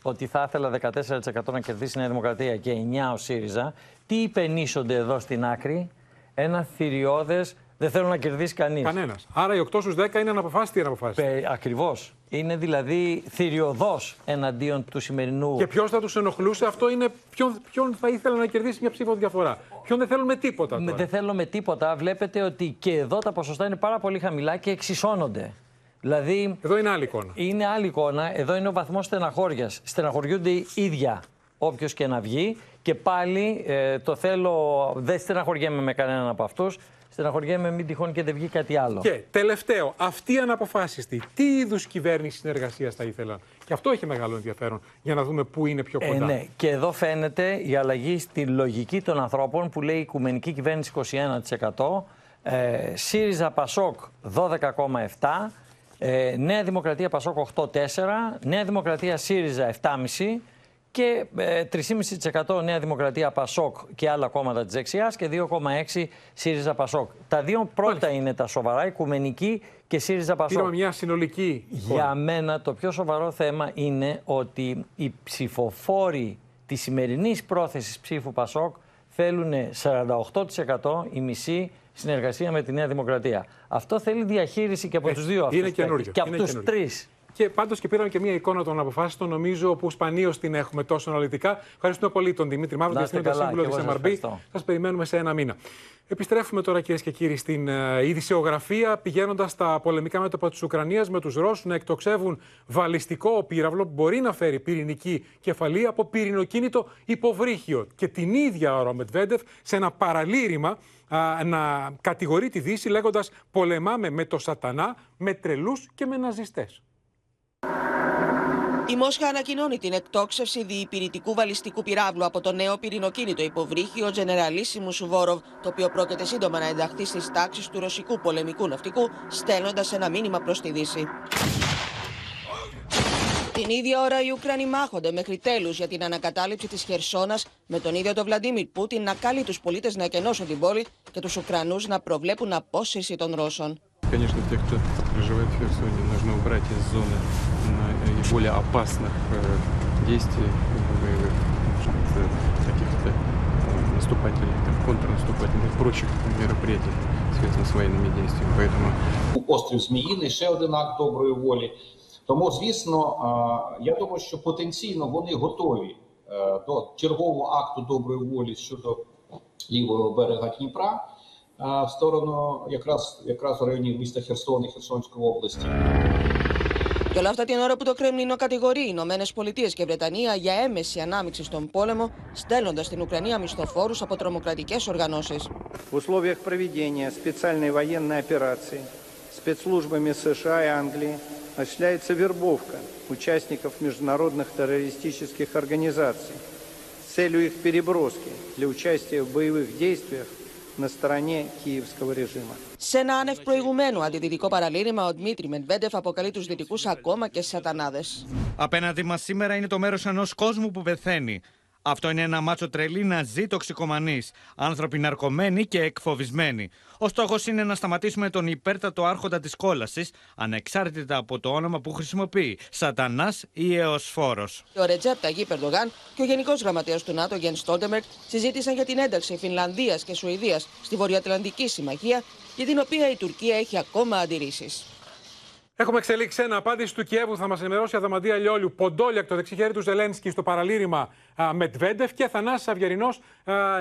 S33: ότι θα ήθελα 14% να κερδίσει η Νέα Δημοκρατία και 9% ο ΣΥΡΙΖΑ, τι υπενήσονται εδώ στην άκρη, ένα θηριώδες, δεν θέλω να κερδίσει κανείς.
S2: Κανένας. Άρα οι 8 στους 10 είναι αναποφάσιστη ή αναποφάσιστη.
S33: Πε, ακριβώς. Είναι δηλαδή θηριωδός εναντίον του σημερινού
S2: Και ποιος θα τους ενοχλούσε, αυτό είναι ποιον, ποιον θα ήθελε να κερδίσει μια ψήφο διαφορά. Ποιον δεν θέλουν με τίποτα.
S33: Με-
S2: Τώρα.
S33: δεν θέλω με τίποτα. Βλέπετε ότι και εδώ τα ποσοστά είναι πάρα πολύ χαμηλά και εξισώνονται. Δηλαδή.
S2: Εδώ είναι άλλη εικόνα.
S33: Είναι άλλη εικόνα. Εδώ είναι ο βαθμός στεναχώριας. Στεναχωριούνται οι ίδια όποιος και να βγει. Και πάλι ε, το θέλω. Δεν στεναχωριέμαι με κανέναν από αυτούς. Στεναχωριέμαι μην τυχόν και δεν βγει κάτι άλλο.
S2: Και τελευταίο, αυτοί οι αναποφάσιστοι, τι είδους κυβέρνηση συνεργασίας θα ήθελαν; Και αυτό έχει μεγάλο ενδιαφέρον για να δούμε πού είναι πιο
S33: Ε,
S2: κοντά.
S33: ναι. Και εδώ φαίνεται η αλλαγή στη λογική των ανθρώπων που λέει η Οικουμενική Κυβέρνηση 21%, ε, ΣΥΡΙΖΑ Πασόκ 12,7%, ε, Νέα Δημοκρατία Πασόκ 8,4%, Νέα Δημοκρατία ΣΥΡΙΖΑ 7,5% και ε, 3,5% Νέα Δημοκρατία Πασόκ και άλλα κόμματα της δεξιάς και 2,6% ΣΥΡΙΖΑ Πασόκ. Τα δύο πρώτα είναι τα σοβαρά, Οικουμενική και ΣΥΡΙΖΑ Πασόκ.
S2: Πήραμε μια συνολική.
S33: Για μένα το πιο σοβαρό θέμα είναι ότι οι ψηφοφόροι της σημερινής πρόθεσης ψήφου Πασόκ θέλουν 48% η μισή συνεργασία με τη Νέα Δημοκρατία. Αυτό θέλει διαχείριση και από
S2: Ε,
S33: τους δύο αυτούς.
S2: είναι καινούριο,
S33: Και από
S2: είναι
S33: τους
S2: καινούριο.
S33: τρεις.
S2: Και πάντως και πήραμε και μια εικόνα των αποφάσεων, νομίζω, που σπανίως την έχουμε τόσο αναλυτικά. Ευχαριστούμε πολύ τον Δημήτρη Μαύρο,
S33: Να είστε
S2: διευθύνοντα
S33: καλά,
S2: σύμβουλο
S33: και
S2: της
S33: εγώ σας
S2: MRB.
S33: ευχαριστώ.
S2: Σας περιμένουμε σε ένα μήνα. Επιστρέφουμε τώρα, κυρίες και κύριοι, στην ε, ειδησιογραφία, πηγαίνοντας στα πολεμικά μέτωπα της Ουκρανίας με τους Ρώσους να εκτοξεύουν βαλιστικό πύραυλο που μπορεί να φέρει πυρηνική κεφαλή από πυρηνοκίνητο υποβρύχιο. Και την ίδια ώρα ο Μετβέντεφ σε ένα παραλήρημα α, να κατηγορεί τη Δύση λέγοντας πολεμάμε με το σατανά, με τρελούς και με ναζιστές.
S34: Η Μόσχα ανακοινώνει την εκτόξευση διυπηρητικού βαλιστικού πυράβλου από το νέο πυρηνοκίνητο υποβρύχιο Τζενεραλίσιμου Σουβόροβ, το οποίο πρόκειται σύντομα να ενταχθεί στις τάξεις του ρωσικού πολεμικού ναυτικού, στέλνοντας ένα μήνυμα προς τη Δύση. Την ίδια ώρα οι Ουκρανοί μάχονται μέχρι τέλους για την ανακατάληψη της Χερσόνας, με τον ίδιο τον Βλαντίμιρ Πούτιν να καλεί τους πολίτες να εκενώσουν την πόλη και τους Ουκρανούς να προβλέπουν απόσυρση των Ρώσων.
S35: Херсоне, нужно убрать из зоны э, более опасных э, действий боевых, э, каких-то наступательных, контрнаступательных, прочих мероприятий, связанных с военными действиями. Поэтому
S36: острів Зміїний ще один акт доброї волі. Тому, звісно, я думаю, що потенційно вони готові до чергового акту доброї волі щодо лівого берега Дніпра в сторону якраз якраз в районі міста Херсон і Херсонської області.
S34: Και όλα αυτά την ώρα που το Κρέμλινο κατηγορεί οι Ηνωμένε Πολιτείε και Βρετανία για έμεση ανάμειξη στον πόλεμο, στέλνοντα στην Ουκρανία μισθοφόρου από τρομοκρατικέ οργανώσει.
S37: В условиях проведения специальной военной операции спецслужбами США и Англии осуществляется вербовка участников международных террористических организаций с целью их переброски для участия в боевых действиях на стороне киевского режима.
S34: Σε ένα άνευ προηγουμένου αντιδυτικό παραλήρημα, ο Δημήτρη Μεντβέντεφ αποκαλεί του δυτικού ακόμα και σατανάδε.
S38: Απέναντι μα σήμερα είναι το μέρο ενό κόσμου που πεθαίνει. Αυτό είναι ένα μάτσο τρελή ναζί τοξικομανής. Άνθρωποι ναρκωμένοι και εκφοβισμένοι. Ο στόχος είναι να σταματήσουμε τον υπέρτατο άρχοντα της κόλασης, ανεξάρτητα από το όνομα που χρησιμοποιεί, Σατανάς ή Εωσφόρο.
S34: Ο Ρετζέπ Ταγί Περντογάν και ο Γενικός Γραμματέας του ΝΑΤΟ, Γιάνν Στόλτεμπεργκ, συζήτησαν για την ένταξη Φινλανδίας και Σουηδίας στη Βορειοατλαντική Συμμαχία, για την οποία η Τουρκία έχει ακόμα αντιρρήσεις.
S2: Έχουμε εξελίξει ένα απάντηση του Κιέβου. Θα μας ενημερώσει η Αδαμαντία Λιόλιου. Ποντόλιακ, το δεξιχέρι του Ζελένσκι στο παραλήρημα Μετβέντεφ και Θανάσης Αυγερινό.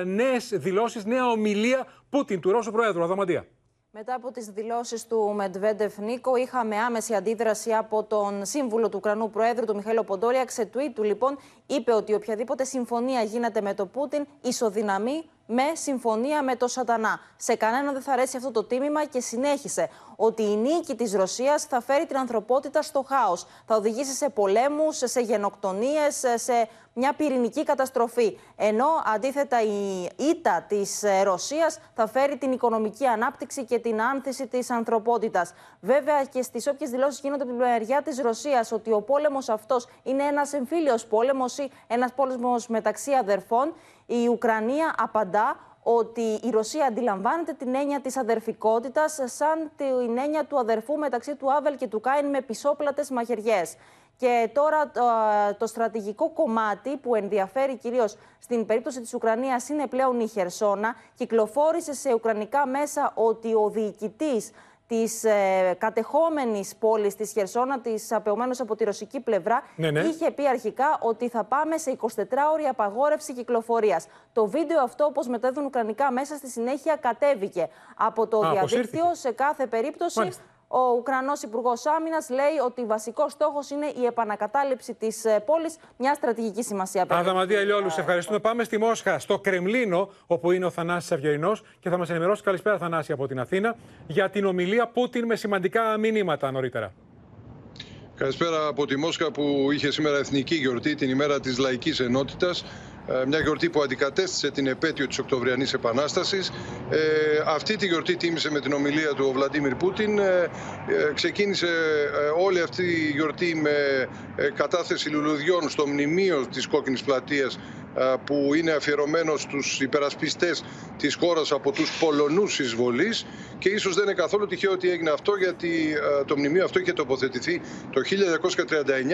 S2: Νέες δηλώσεις, νέα ομιλία Πούτιν του Ρώσου Προέδρου. Αδαμαντία.
S39: Μετά από τις δηλώσεις του Μετβέντεφ Νίκο, είχαμε άμεση αντίδραση από τον σύμβουλο του Ουκρανού Προέδρου, του Μιχαήλο Ποντόλιακ. Σε tweet του, λοιπόν, είπε ότι οποιαδήποτε συμφωνία γίνεται με το Πούτιν ισοδυναμεί με συμφωνία με το Σατανά. Σε κανέναν δεν θα αρέσει αυτό το τίμημα και συνέχισε ότι η νίκη της Ρωσίας θα φέρει την ανθρωπότητα στο χάος. Θα οδηγήσει σε πολέμους, σε γενοκτονίες, σε μια πυρηνική καταστροφή. Ενώ αντίθετα η ήττα της Ρωσίας θα φέρει την οικονομική ανάπτυξη και την άνθηση της ανθρωπότητας. Βέβαια και στις όποιες δηλώσεις γίνονται από την πλευριά της Ρωσίας ότι ο πόλεμος αυτός είναι ένας εμφύλιος πόλεμος ή ένας πόλεμος μεταξύ αδερφών, η Ουκρανία απαντά ότι η Ρωσία αντιλαμβάνεται την έννοια της αδερφικότητας σαν την έννοια του αδερφού μεταξύ του Άβελ και του Κάιν με πισόπλατες μαχαιριές. Και τώρα το, το στρατηγικό κομμάτι που ενδιαφέρει κυρίως στην περίπτωση της Ουκρανίας είναι πλέον η Χερσόνα. Κυκλοφόρησε σε ουκρανικά μέσα ότι ο διοικητής της ε, κατεχόμενης πόλης της Χερσόνα, της απεωμένο από τη ρωσική πλευρά,
S2: ναι, ναι.
S39: είχε πει αρχικά ότι θα πάμε σε 24ωρη απαγόρευση κυκλοφορίας. Το βίντεο αυτό, όπως μετέδουν ουκρανικά μέσα, στη συνέχεια κατέβηκε από το
S2: Α,
S39: διαδίκτυο. Σε κάθε περίπτωση,
S2: Μάλιστα.
S39: Ο Ουκρανός Υπουργός Άμυνας λέει ότι βασικός στόχος είναι η επανακατάληψη της πόλης, μια στρατηγική σημασία.
S2: Αδαμαντία Λιόλου, σε ευχαριστούμε. Πάμε στη Μόσχα, στο Κρεμλίνο, όπου είναι ο Θανάσης Αυγερινός και θα μας ενημερώσει. Καλησπέρα, Θανάση, από την Αθήνα, για την ομιλία Πούτιν με σημαντικά μηνύματα νωρίτερα.
S40: Καλησπέρα από τη Μόσχα που είχε σήμερα εθνική γιορτή, την ημέρα της Λαϊκής Ενότητας. Ε, Μια γιορτή που αντικατέστησε την επέτειο της Οκτωβριανής Επανάστασης. Ε, αυτή τη γιορτή τίμησε με την ομιλία του ο Βλαντίμιρ Πούτιν. Ε, ε, ξεκίνησε ε, όλη αυτή η γιορτή με ε, κατάθεση λουλουδιών στο μνημείο της Κόκκινης Πλατείας ε, που είναι αφιερωμένος στους υπερασπιστές της χώρας από τους Πολωνούς εισβολής και ίσως δεν είναι καθόλου τυχαίο ότι έγινε αυτό γιατί ε, το μνημείο αυτό είχε τοποθετηθεί το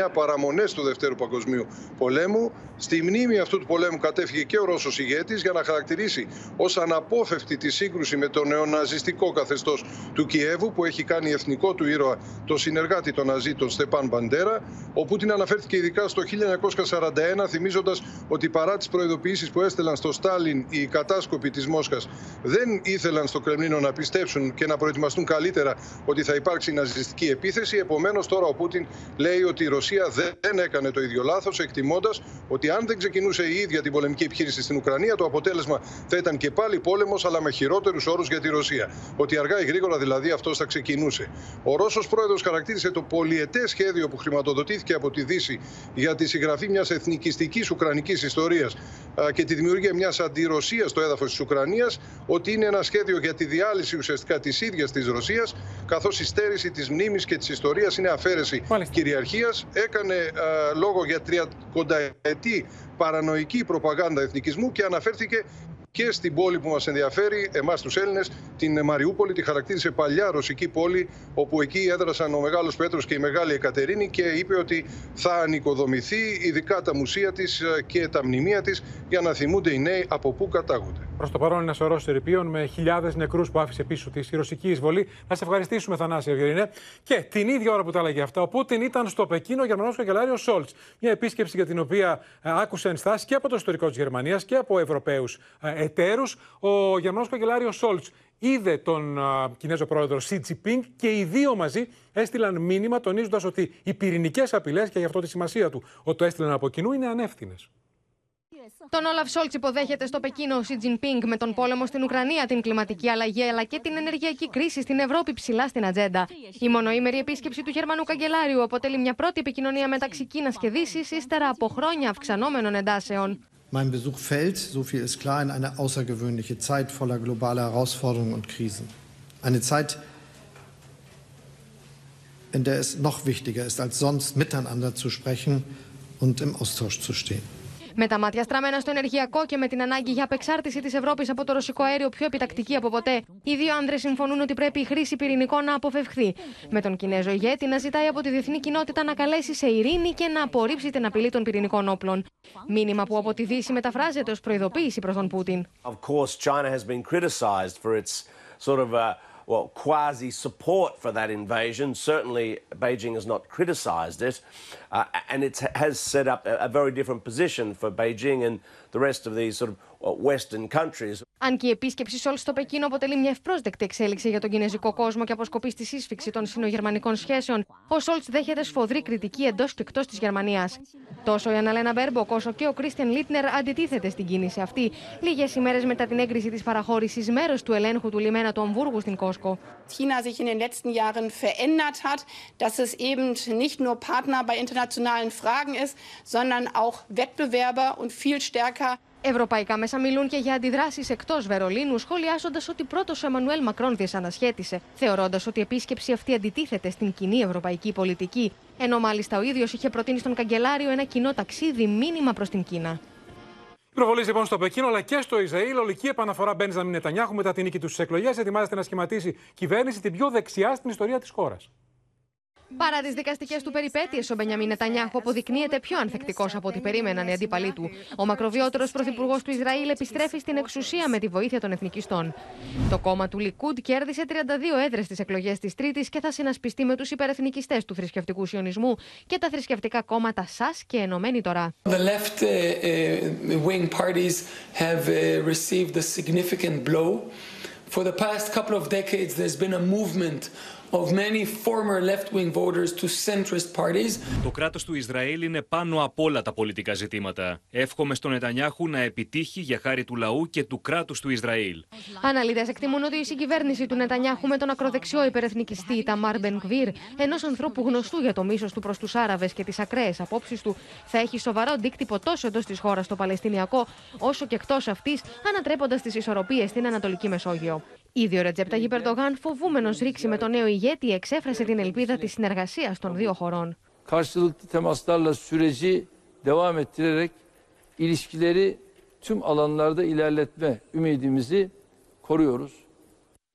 S40: 1939 παραμονές του Δευτέρου Παγκοσμίου Πολέμου. Στη μνήμη αυτού του πολέμου κατέφυγε και ο Ρώσος ηγέτης για να χαρακτηρίσει ως αναπόφευκτη τη σύγκρουση με το νεοναζιστικό καθεστώς του Κιέβου που έχει κάνει εθνικό του ήρωα το συνεργάτη των Ναζί, τον Στεπάν Μπαντέρα. Ο Πούτιν αναφέρθηκε ειδικά στο 1941 θυμίζοντας ότι παρά τις προειδοποιήσεις που έστελαν στο Στάλιν οι κατάσκοποι της Μόσχας δεν ήθελαν στο Κρεμλίνο να πιστέψουν και να προετοιμαστούν καλύτερα ότι θα υπάρξει ναζιστική επίθεση. Επομένως τώρα ο Πούτιν λέει ότι η Ρωσία δεν έκανε το ίδιο λάθος εκτιμώντας ότι αν δεν ξεκινούσε η ίδια την πολεμική επιχείρηση στην Ουκρανία το αποτέλεσμα θα ήταν και πάλι πόλεμος αλλά με χειρότερους όρους για τη Ρωσία. Ότι αργά ή γρήγορα δηλαδή αυτό θα ξεκινούσε. Ο Ρώσος πρόεδρος χαρακτήρισε το πολιετές σχέδιο που χρηματοδοτήθηκε από τη Δύση για τη συγγραφή μιας εθνικιστικής ουκρανικής ιστορίας ιστορία και τη δημιουργία μιας αντιρωσίας στο έδαφος της Ουκρανίας, ότι είναι ένα σχέδιο για τη διάλυση ουσιαστικά της ίδιας της Ρωσίας, καθώς η στέρηση της μνήμης και της ιστορίας είναι αφαίρεση κυριαρχίας. Έκανε λόγο για τριακονταετή παρανοϊκή προπαγάνδα εθνικισμού και αναφέρθηκε και στην πόλη που μας ενδιαφέρει, εμάς τους Έλληνες, την Μαριούπολη, τη χαρακτήρισε παλιά ρωσική πόλη, όπου εκεί έδρασαν ο Μεγάλος Πέτρος και η Μεγάλη Εκατερίνη και είπε ότι θα ανοικοδομηθεί ειδικά τα μουσεία της και τα μνημεία της για να θυμούνται οι νέοι από πού κατάγονται.
S2: Προς το παρόν, ένας σωρό ερηπείων με χιλιάδες νεκρούς που άφησε πίσω τη η ρωσική εισβολή. Να σε ευχαριστήσουμε, Θανάση Ευγερινέ. Και την ίδια ώρα που τα έλεγε αυτά, ο Πούτιν ήταν στο Πεκίνο ο Γερμανό καγκελάριο Σόλτς. Μια επίσκεψη για την οποία ε, άκουσε ενστάσει και από το ιστορικό της Γερμανίας και από Ευρωπαίους ε, εταίρους. Ο Γερμανός καγκελάριος Σόλτς είδε τον uh, Κινέζο πρόεδρο Σι Τζιπίνγκ και οι δύο μαζί έστειλαν μήνυμα τονίζοντας ότι οι πυρηνικές απειλές και γι' αυτό τη σημασία του ότι το έστειλαν από κοινού είναι ανεύθυνες.
S41: Τον Όλαφ Σόλτς υποδέχεται στο Πεκίνο ο Σι Τζινπίνγκ με τον πόλεμο στην Ουκρανία, την κλιματική αλλαγή αλλά και την ενεργειακή κρίση στην Ευρώπη ψηλά στην ατζέντα. Η μονοήμερη επίσκεψη του Γερμανού Καγκελάριου αποτελεί μια πρώτη επικοινωνία μεταξύ Κίνας και Δύσης ύστερα από χρόνια αυξανόμενων εντάσεων.
S42: Mein Besuch fällt, so viel ist klar, in eine außergewöhnliche Zeit voller globaler Herausforderungen und Krisen. Eine Zeit, in der es noch wichtiger ist als sonst, miteinander zu sprechen und im Austausch zu stehen.
S41: Με τα μάτια στραμμένα στο ενεργειακό και με την ανάγκη για απεξάρτηση της Ευρώπης από το ρωσικό αέριο πιο επιτακτική από ποτέ, οι δύο άνδρες συμφωνούν ότι πρέπει η χρήση πυρηνικών να αποφευχθεί. Με τον Κινέζο ηγέτη να ζητάει από τη διεθνή κοινότητα να καλέσει σε ειρήνη και να απορρίψει την απειλή των πυρηνικών όπλων. Μήνυμα που από τη Δύση μεταφράζεται ως προειδοποίηση προς τον Πούτιν.
S43: Well, quasi support for that invasion. Certainly, Beijing has not criticized it, uh, and it has set up a, a, very different position for Beijing and the rest of these sort of Western countries.
S41: Αν και η επίσκεψη Σολτς στο Πεκίνο αποτελεί μια ευπρόσδεκτη εξέλιξη για τον κινέζικο κόσμο και αποσκοπεί στη σύσφυξη των σινογερμανικών σχέσεων, ο Σολτς δέχεται σφοδρή κριτική εντός και εκτός της Γερμανίας. Τόσο η Αναλένα Μπέρμποκ όσο και ο Κρίστιαν Λίντνερ αντιτίθεται στην κίνηση αυτή, λίγες ημέρες μετά την έγκριση της παραχώρησης μέρος του ελέγχου του λιμένα του Αμβούργου στην Κόσκο.
S44: China sich in den letzten Jahren verändert hat, dass es eben nicht nur Partner bei internationalen Fragen ist, sondern auch Wettbewerber und viel stärker
S41: Ευρωπαϊκά μέσα μιλούν και για αντιδράσεις εκτός Βερολίνου, σχολιάζοντας ότι πρώτος ο Εμμανουέλ Μακρόν δυσανασχέτησε, θεωρώντας ότι η επίσκεψη αυτή αντιτίθεται στην κοινή ευρωπαϊκή πολιτική, ενώ μάλιστα ο ίδιος είχε προτείνει στον καγκελάριο ένα κοινό ταξίδι μήνυμα προς την Κίνα.
S2: Προβολή λοιπόν στο Πεκίνο αλλά και στο Ισραήλ. Ολική επαναφορά Μπένζαμιν Νετανιάχου μετά την νίκη του στις εκλογές. Ετοιμάζεται να σχηματίσει κυβέρνηση την πιο δεξιά στην ιστορία της χώρας.
S41: Παρά τις δικαστικές του περιπέτειες, ο Μπενιαμίν Νετανιάχου αποδεικνύεται πιο ανθεκτικός από ό,τι περίμεναν οι αντίπαλοι του. Ο μακροβιότερος πρωθυπουργός του Ισραήλ επιστρέφει στην εξουσία με τη βοήθεια των εθνικιστών. Το κόμμα του Λικούντ κέρδισε 32 έδρες στις εκλογές της Τρίτης και θα συνασπιστεί με τους υπερεθνικιστές του θρησκευτικού σιωνισμού και τα θρησκευτικά κόμματα ΣΑΣ και Ενωμένη Τώρα.
S45: The left uh, wing parties have uh, received a significant blow. For the past couple of decades, there's been a movement of many former left-wing voters to centrist parties.
S46: Το κράτος του Ισραήλ είναι πάνω από όλα τα πολιτικά ζητήματα. Εύχομαι στον Νετανιάχου να επιτύχει για χάρη του λαού και του κράτους του Ισραήλ.
S41: Αναλύτες εκτιμούν ότι η συγκυβέρνηση του Νετανιάχου με τον ακροδεξιό υπερεθνικιστή Ταμάρ Μπενκβίρ, ενός ανθρώπου γνωστού για το μίσος του προς τους Άραβες και τις ακραίες απόψεις του, θα έχει σοβαρό αντίκτυπο τόσο εντός της χώρας στο Παλαιστινιακό, όσο και εκτός αυτής, ανατρέποντας τις ισορροπίες στην Ανατολική Μεσόγειο. Ήδη ο Ρετζέπτα Γιπερντογάν, φοβούμενος ρήξη με τον νέο ηγέτη, εξέφρασε την ελπίδα της συνεργασίας των δύο χωρών.
S45: Karşılıklı temaslarla süreci devam ettirerek ilişkileri tüm alanlarda ilerletme ümidimizi koruyoruz.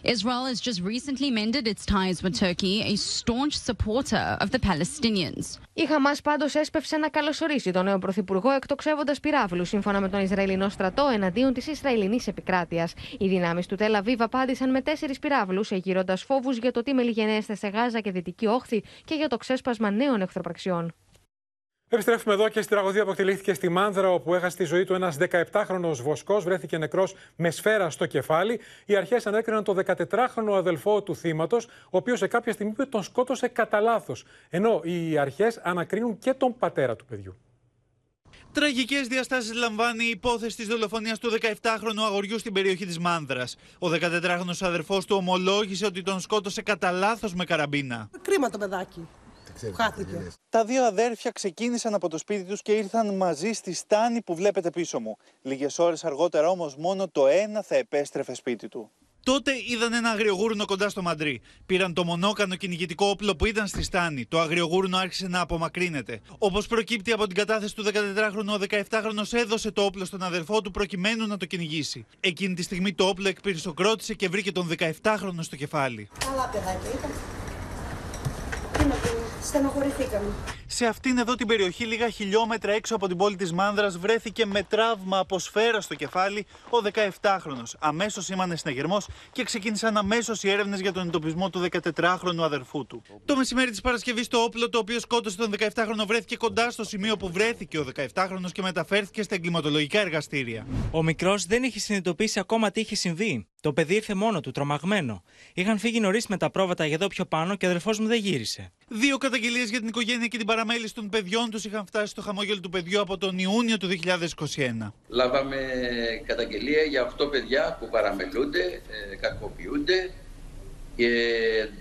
S47: Israel has just recently mended its ties with Turkey, a staunch supporter of the Palestinians.
S41: Η Χαμάς πάντως έσπευσε να καλωσορίσει τον νέο πρωθυπουργό, εκτοξεύοντας πυράβλους σύμφωνα με τον Ισραηλινό στρατό εναντίον της Ισραηλινής επικράτειας. Οι δυνάμεις του Τελαβίβ απάντησαν με τέσσερις πυράβλους, εγείροντας φόβους για το τι μελιγενέστε σε Γάζα και Δυτική Όχθη και για το ξέσπασμα νέων εχθροπραξιών.
S2: Επιστρέφουμε εδώ και στη τραγωδία που εκτελήθηκε στη Μάνδρα, όπου έχασε τη ζωή του ένας 17χρονο βοσκός, βρέθηκε νεκρός με σφαίρα στο κεφάλι. Οι αρχές ανέκριναν το 14χρονο αδελφό του θύματος, ο οποίος σε κάποια στιγμή τον σκότωσε κατά λάθος. Ενώ οι αρχές ανακρίνουν και τον πατέρα του παιδιού.
S48: Τραγικές διαστάσεις λαμβάνει η υπόθεση της δολοφονίας του 17χρονου αγοριού στην περιοχή της Μάνδρας. Ο 14χρονο αδερφός του ομολόγησε ότι τον σκότωσε κατά λάθος με καραμπίνα.
S49: Κρίμα το παιδάκι.
S50: Χάθηκε.
S48: Τα δύο αδέρφια ξεκίνησαν από το σπίτι τους και ήρθαν μαζί στη στάνη που βλέπετε πίσω μου. Λίγες ώρες αργότερα όμως μόνο το ένα θα επέστρεφε σπίτι του. Τότε είδαν ένα αγριογούρνο κοντά στο μαντρί. Πήραν το μονόκανο κυνηγητικό όπλο που ήταν στη στάνη. Το αγριογούρνο άρχισε να απομακρύνεται. Όπως προκύπτει από την κατάθεση του 14χρονου, ο 17χρονο έδωσε το όπλο στον αδερφό του προκειμένου να το κυνηγήσει. Εκείνη τη στιγμή το όπλο εκπυρσοκρότησε και βρήκε τον 17χρονο στο κεφάλι.
S50: Καλά παιδάκια ήταν. Τι να πούμε, στενοχωρηθήκαμε.
S48: Σε αυτήν εδώ την περιοχή, λίγα χιλιόμετρα έξω από την πόλη της Μάνδρας, βρέθηκε με τραύμα από σφαίρα στο κεφάλι ο 17χρονο. Αμέσως σήμανε συναγερμός και ξεκίνησαν αμέσως οι έρευνες για τον εντοπισμό του 14χρονου αδερφού του. Το μεσημέρι της Παρασκευής, το όπλο το οποίο σκότωσε τον 17χρονο βρέθηκε κοντά στο σημείο που βρέθηκε ο 17χρονο και μεταφέρθηκε στα εγκληματολογικά εργαστήρια.
S51: Ο μικρός δεν είχε συνειδητοποιήσει ακόμα τι είχε συμβεί. Το παιδί ήρθε μόνο του, τρομαγμένο. Είχαν φύγει νωρίς με τα πρόβατα για εδώ πιο πάνω και ο αδερφός μου δεν γύρισε.
S48: Δύο καταγγελίες για την οικογένεια και την παραμέληση των παιδιών τους είχαν φτάσει στο χαμόγελο του παιδιού από τον Ιούνιο του 2021.
S52: Λάβαμε καταγγελία για 8 παιδιά που παραμελούνται, ε, κακοποιούνται και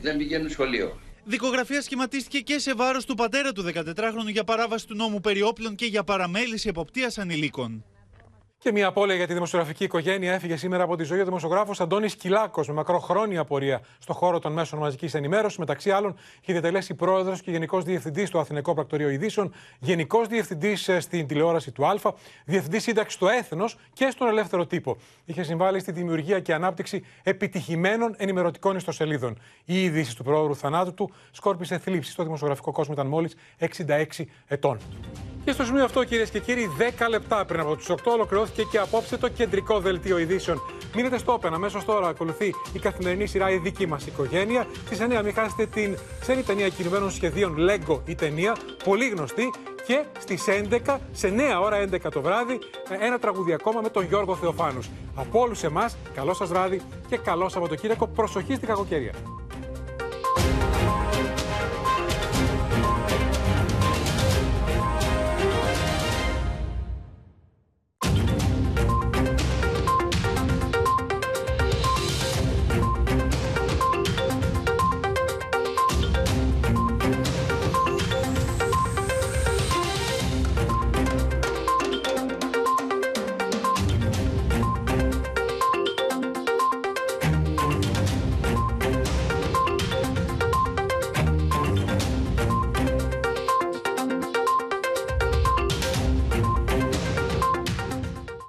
S52: δεν πηγαίνουν σχολείο.
S48: Δικογραφία σχηματίστηκε και σε βάρος του πατέρα του 14χρονου για παράβαση του νόμου περί όπλων και για παραμέληση εποπτείας ανηλίκων.
S2: Και μια απώλεια για τη δημοσιογραφική οικογένεια έφυγε σήμερα από τη ζωή ο δημοσιογράφος Αντώνης Κυλάκος με μακροχρόνια πορεία στο χώρο των μέσων μαζικής ενημέρωσης. Μεταξύ άλλων, είχε διατελέσει πρόεδρος και γενικός διευθυντής στο Αθηνικό Πρακτορείο Ειδήσεων, γενικός διευθυντής στην τηλεόραση του Α, διευθυντής σύνταξης στο Έθνος και στον Ελεύθερο Τύπο. Είχε συμβάλει στη δημιουργία και ανάπτυξη επιτυχημένων ενημερωτικών ιστοσελίδων. Η είδηση του πρόεδρου θανάτου του σκόρπισε θλίψη στο δημοσιογραφικό κόσμο, ήταν μόλις 66 ετών. Και στο σημείο αυτό, κυρίες και κύριοι, 10 λεπτά πριν από του 8 ολοκληρώθηκε και απόψε το κεντρικό δελτίο ειδήσεων. Μείνετε στο Open, αμέσως τώρα ακολουθεί η καθημερινή σειρά Η δική μας οικογένεια. Στις 9 μην χάσετε την ξένη ταινία κινημένων σχεδίων Lego η ταινία, πολύ γνωστή. Και στις 11, σε 9 ώρα 11 το βράδυ, ένα τραγούδι ακόμα με τον Γιώργο Θεοφάνους. Από όλους εμάς, καλό σας βράδυ και καλό Σαββατοκύριακο. Προσοχή στην κακοκαιρία.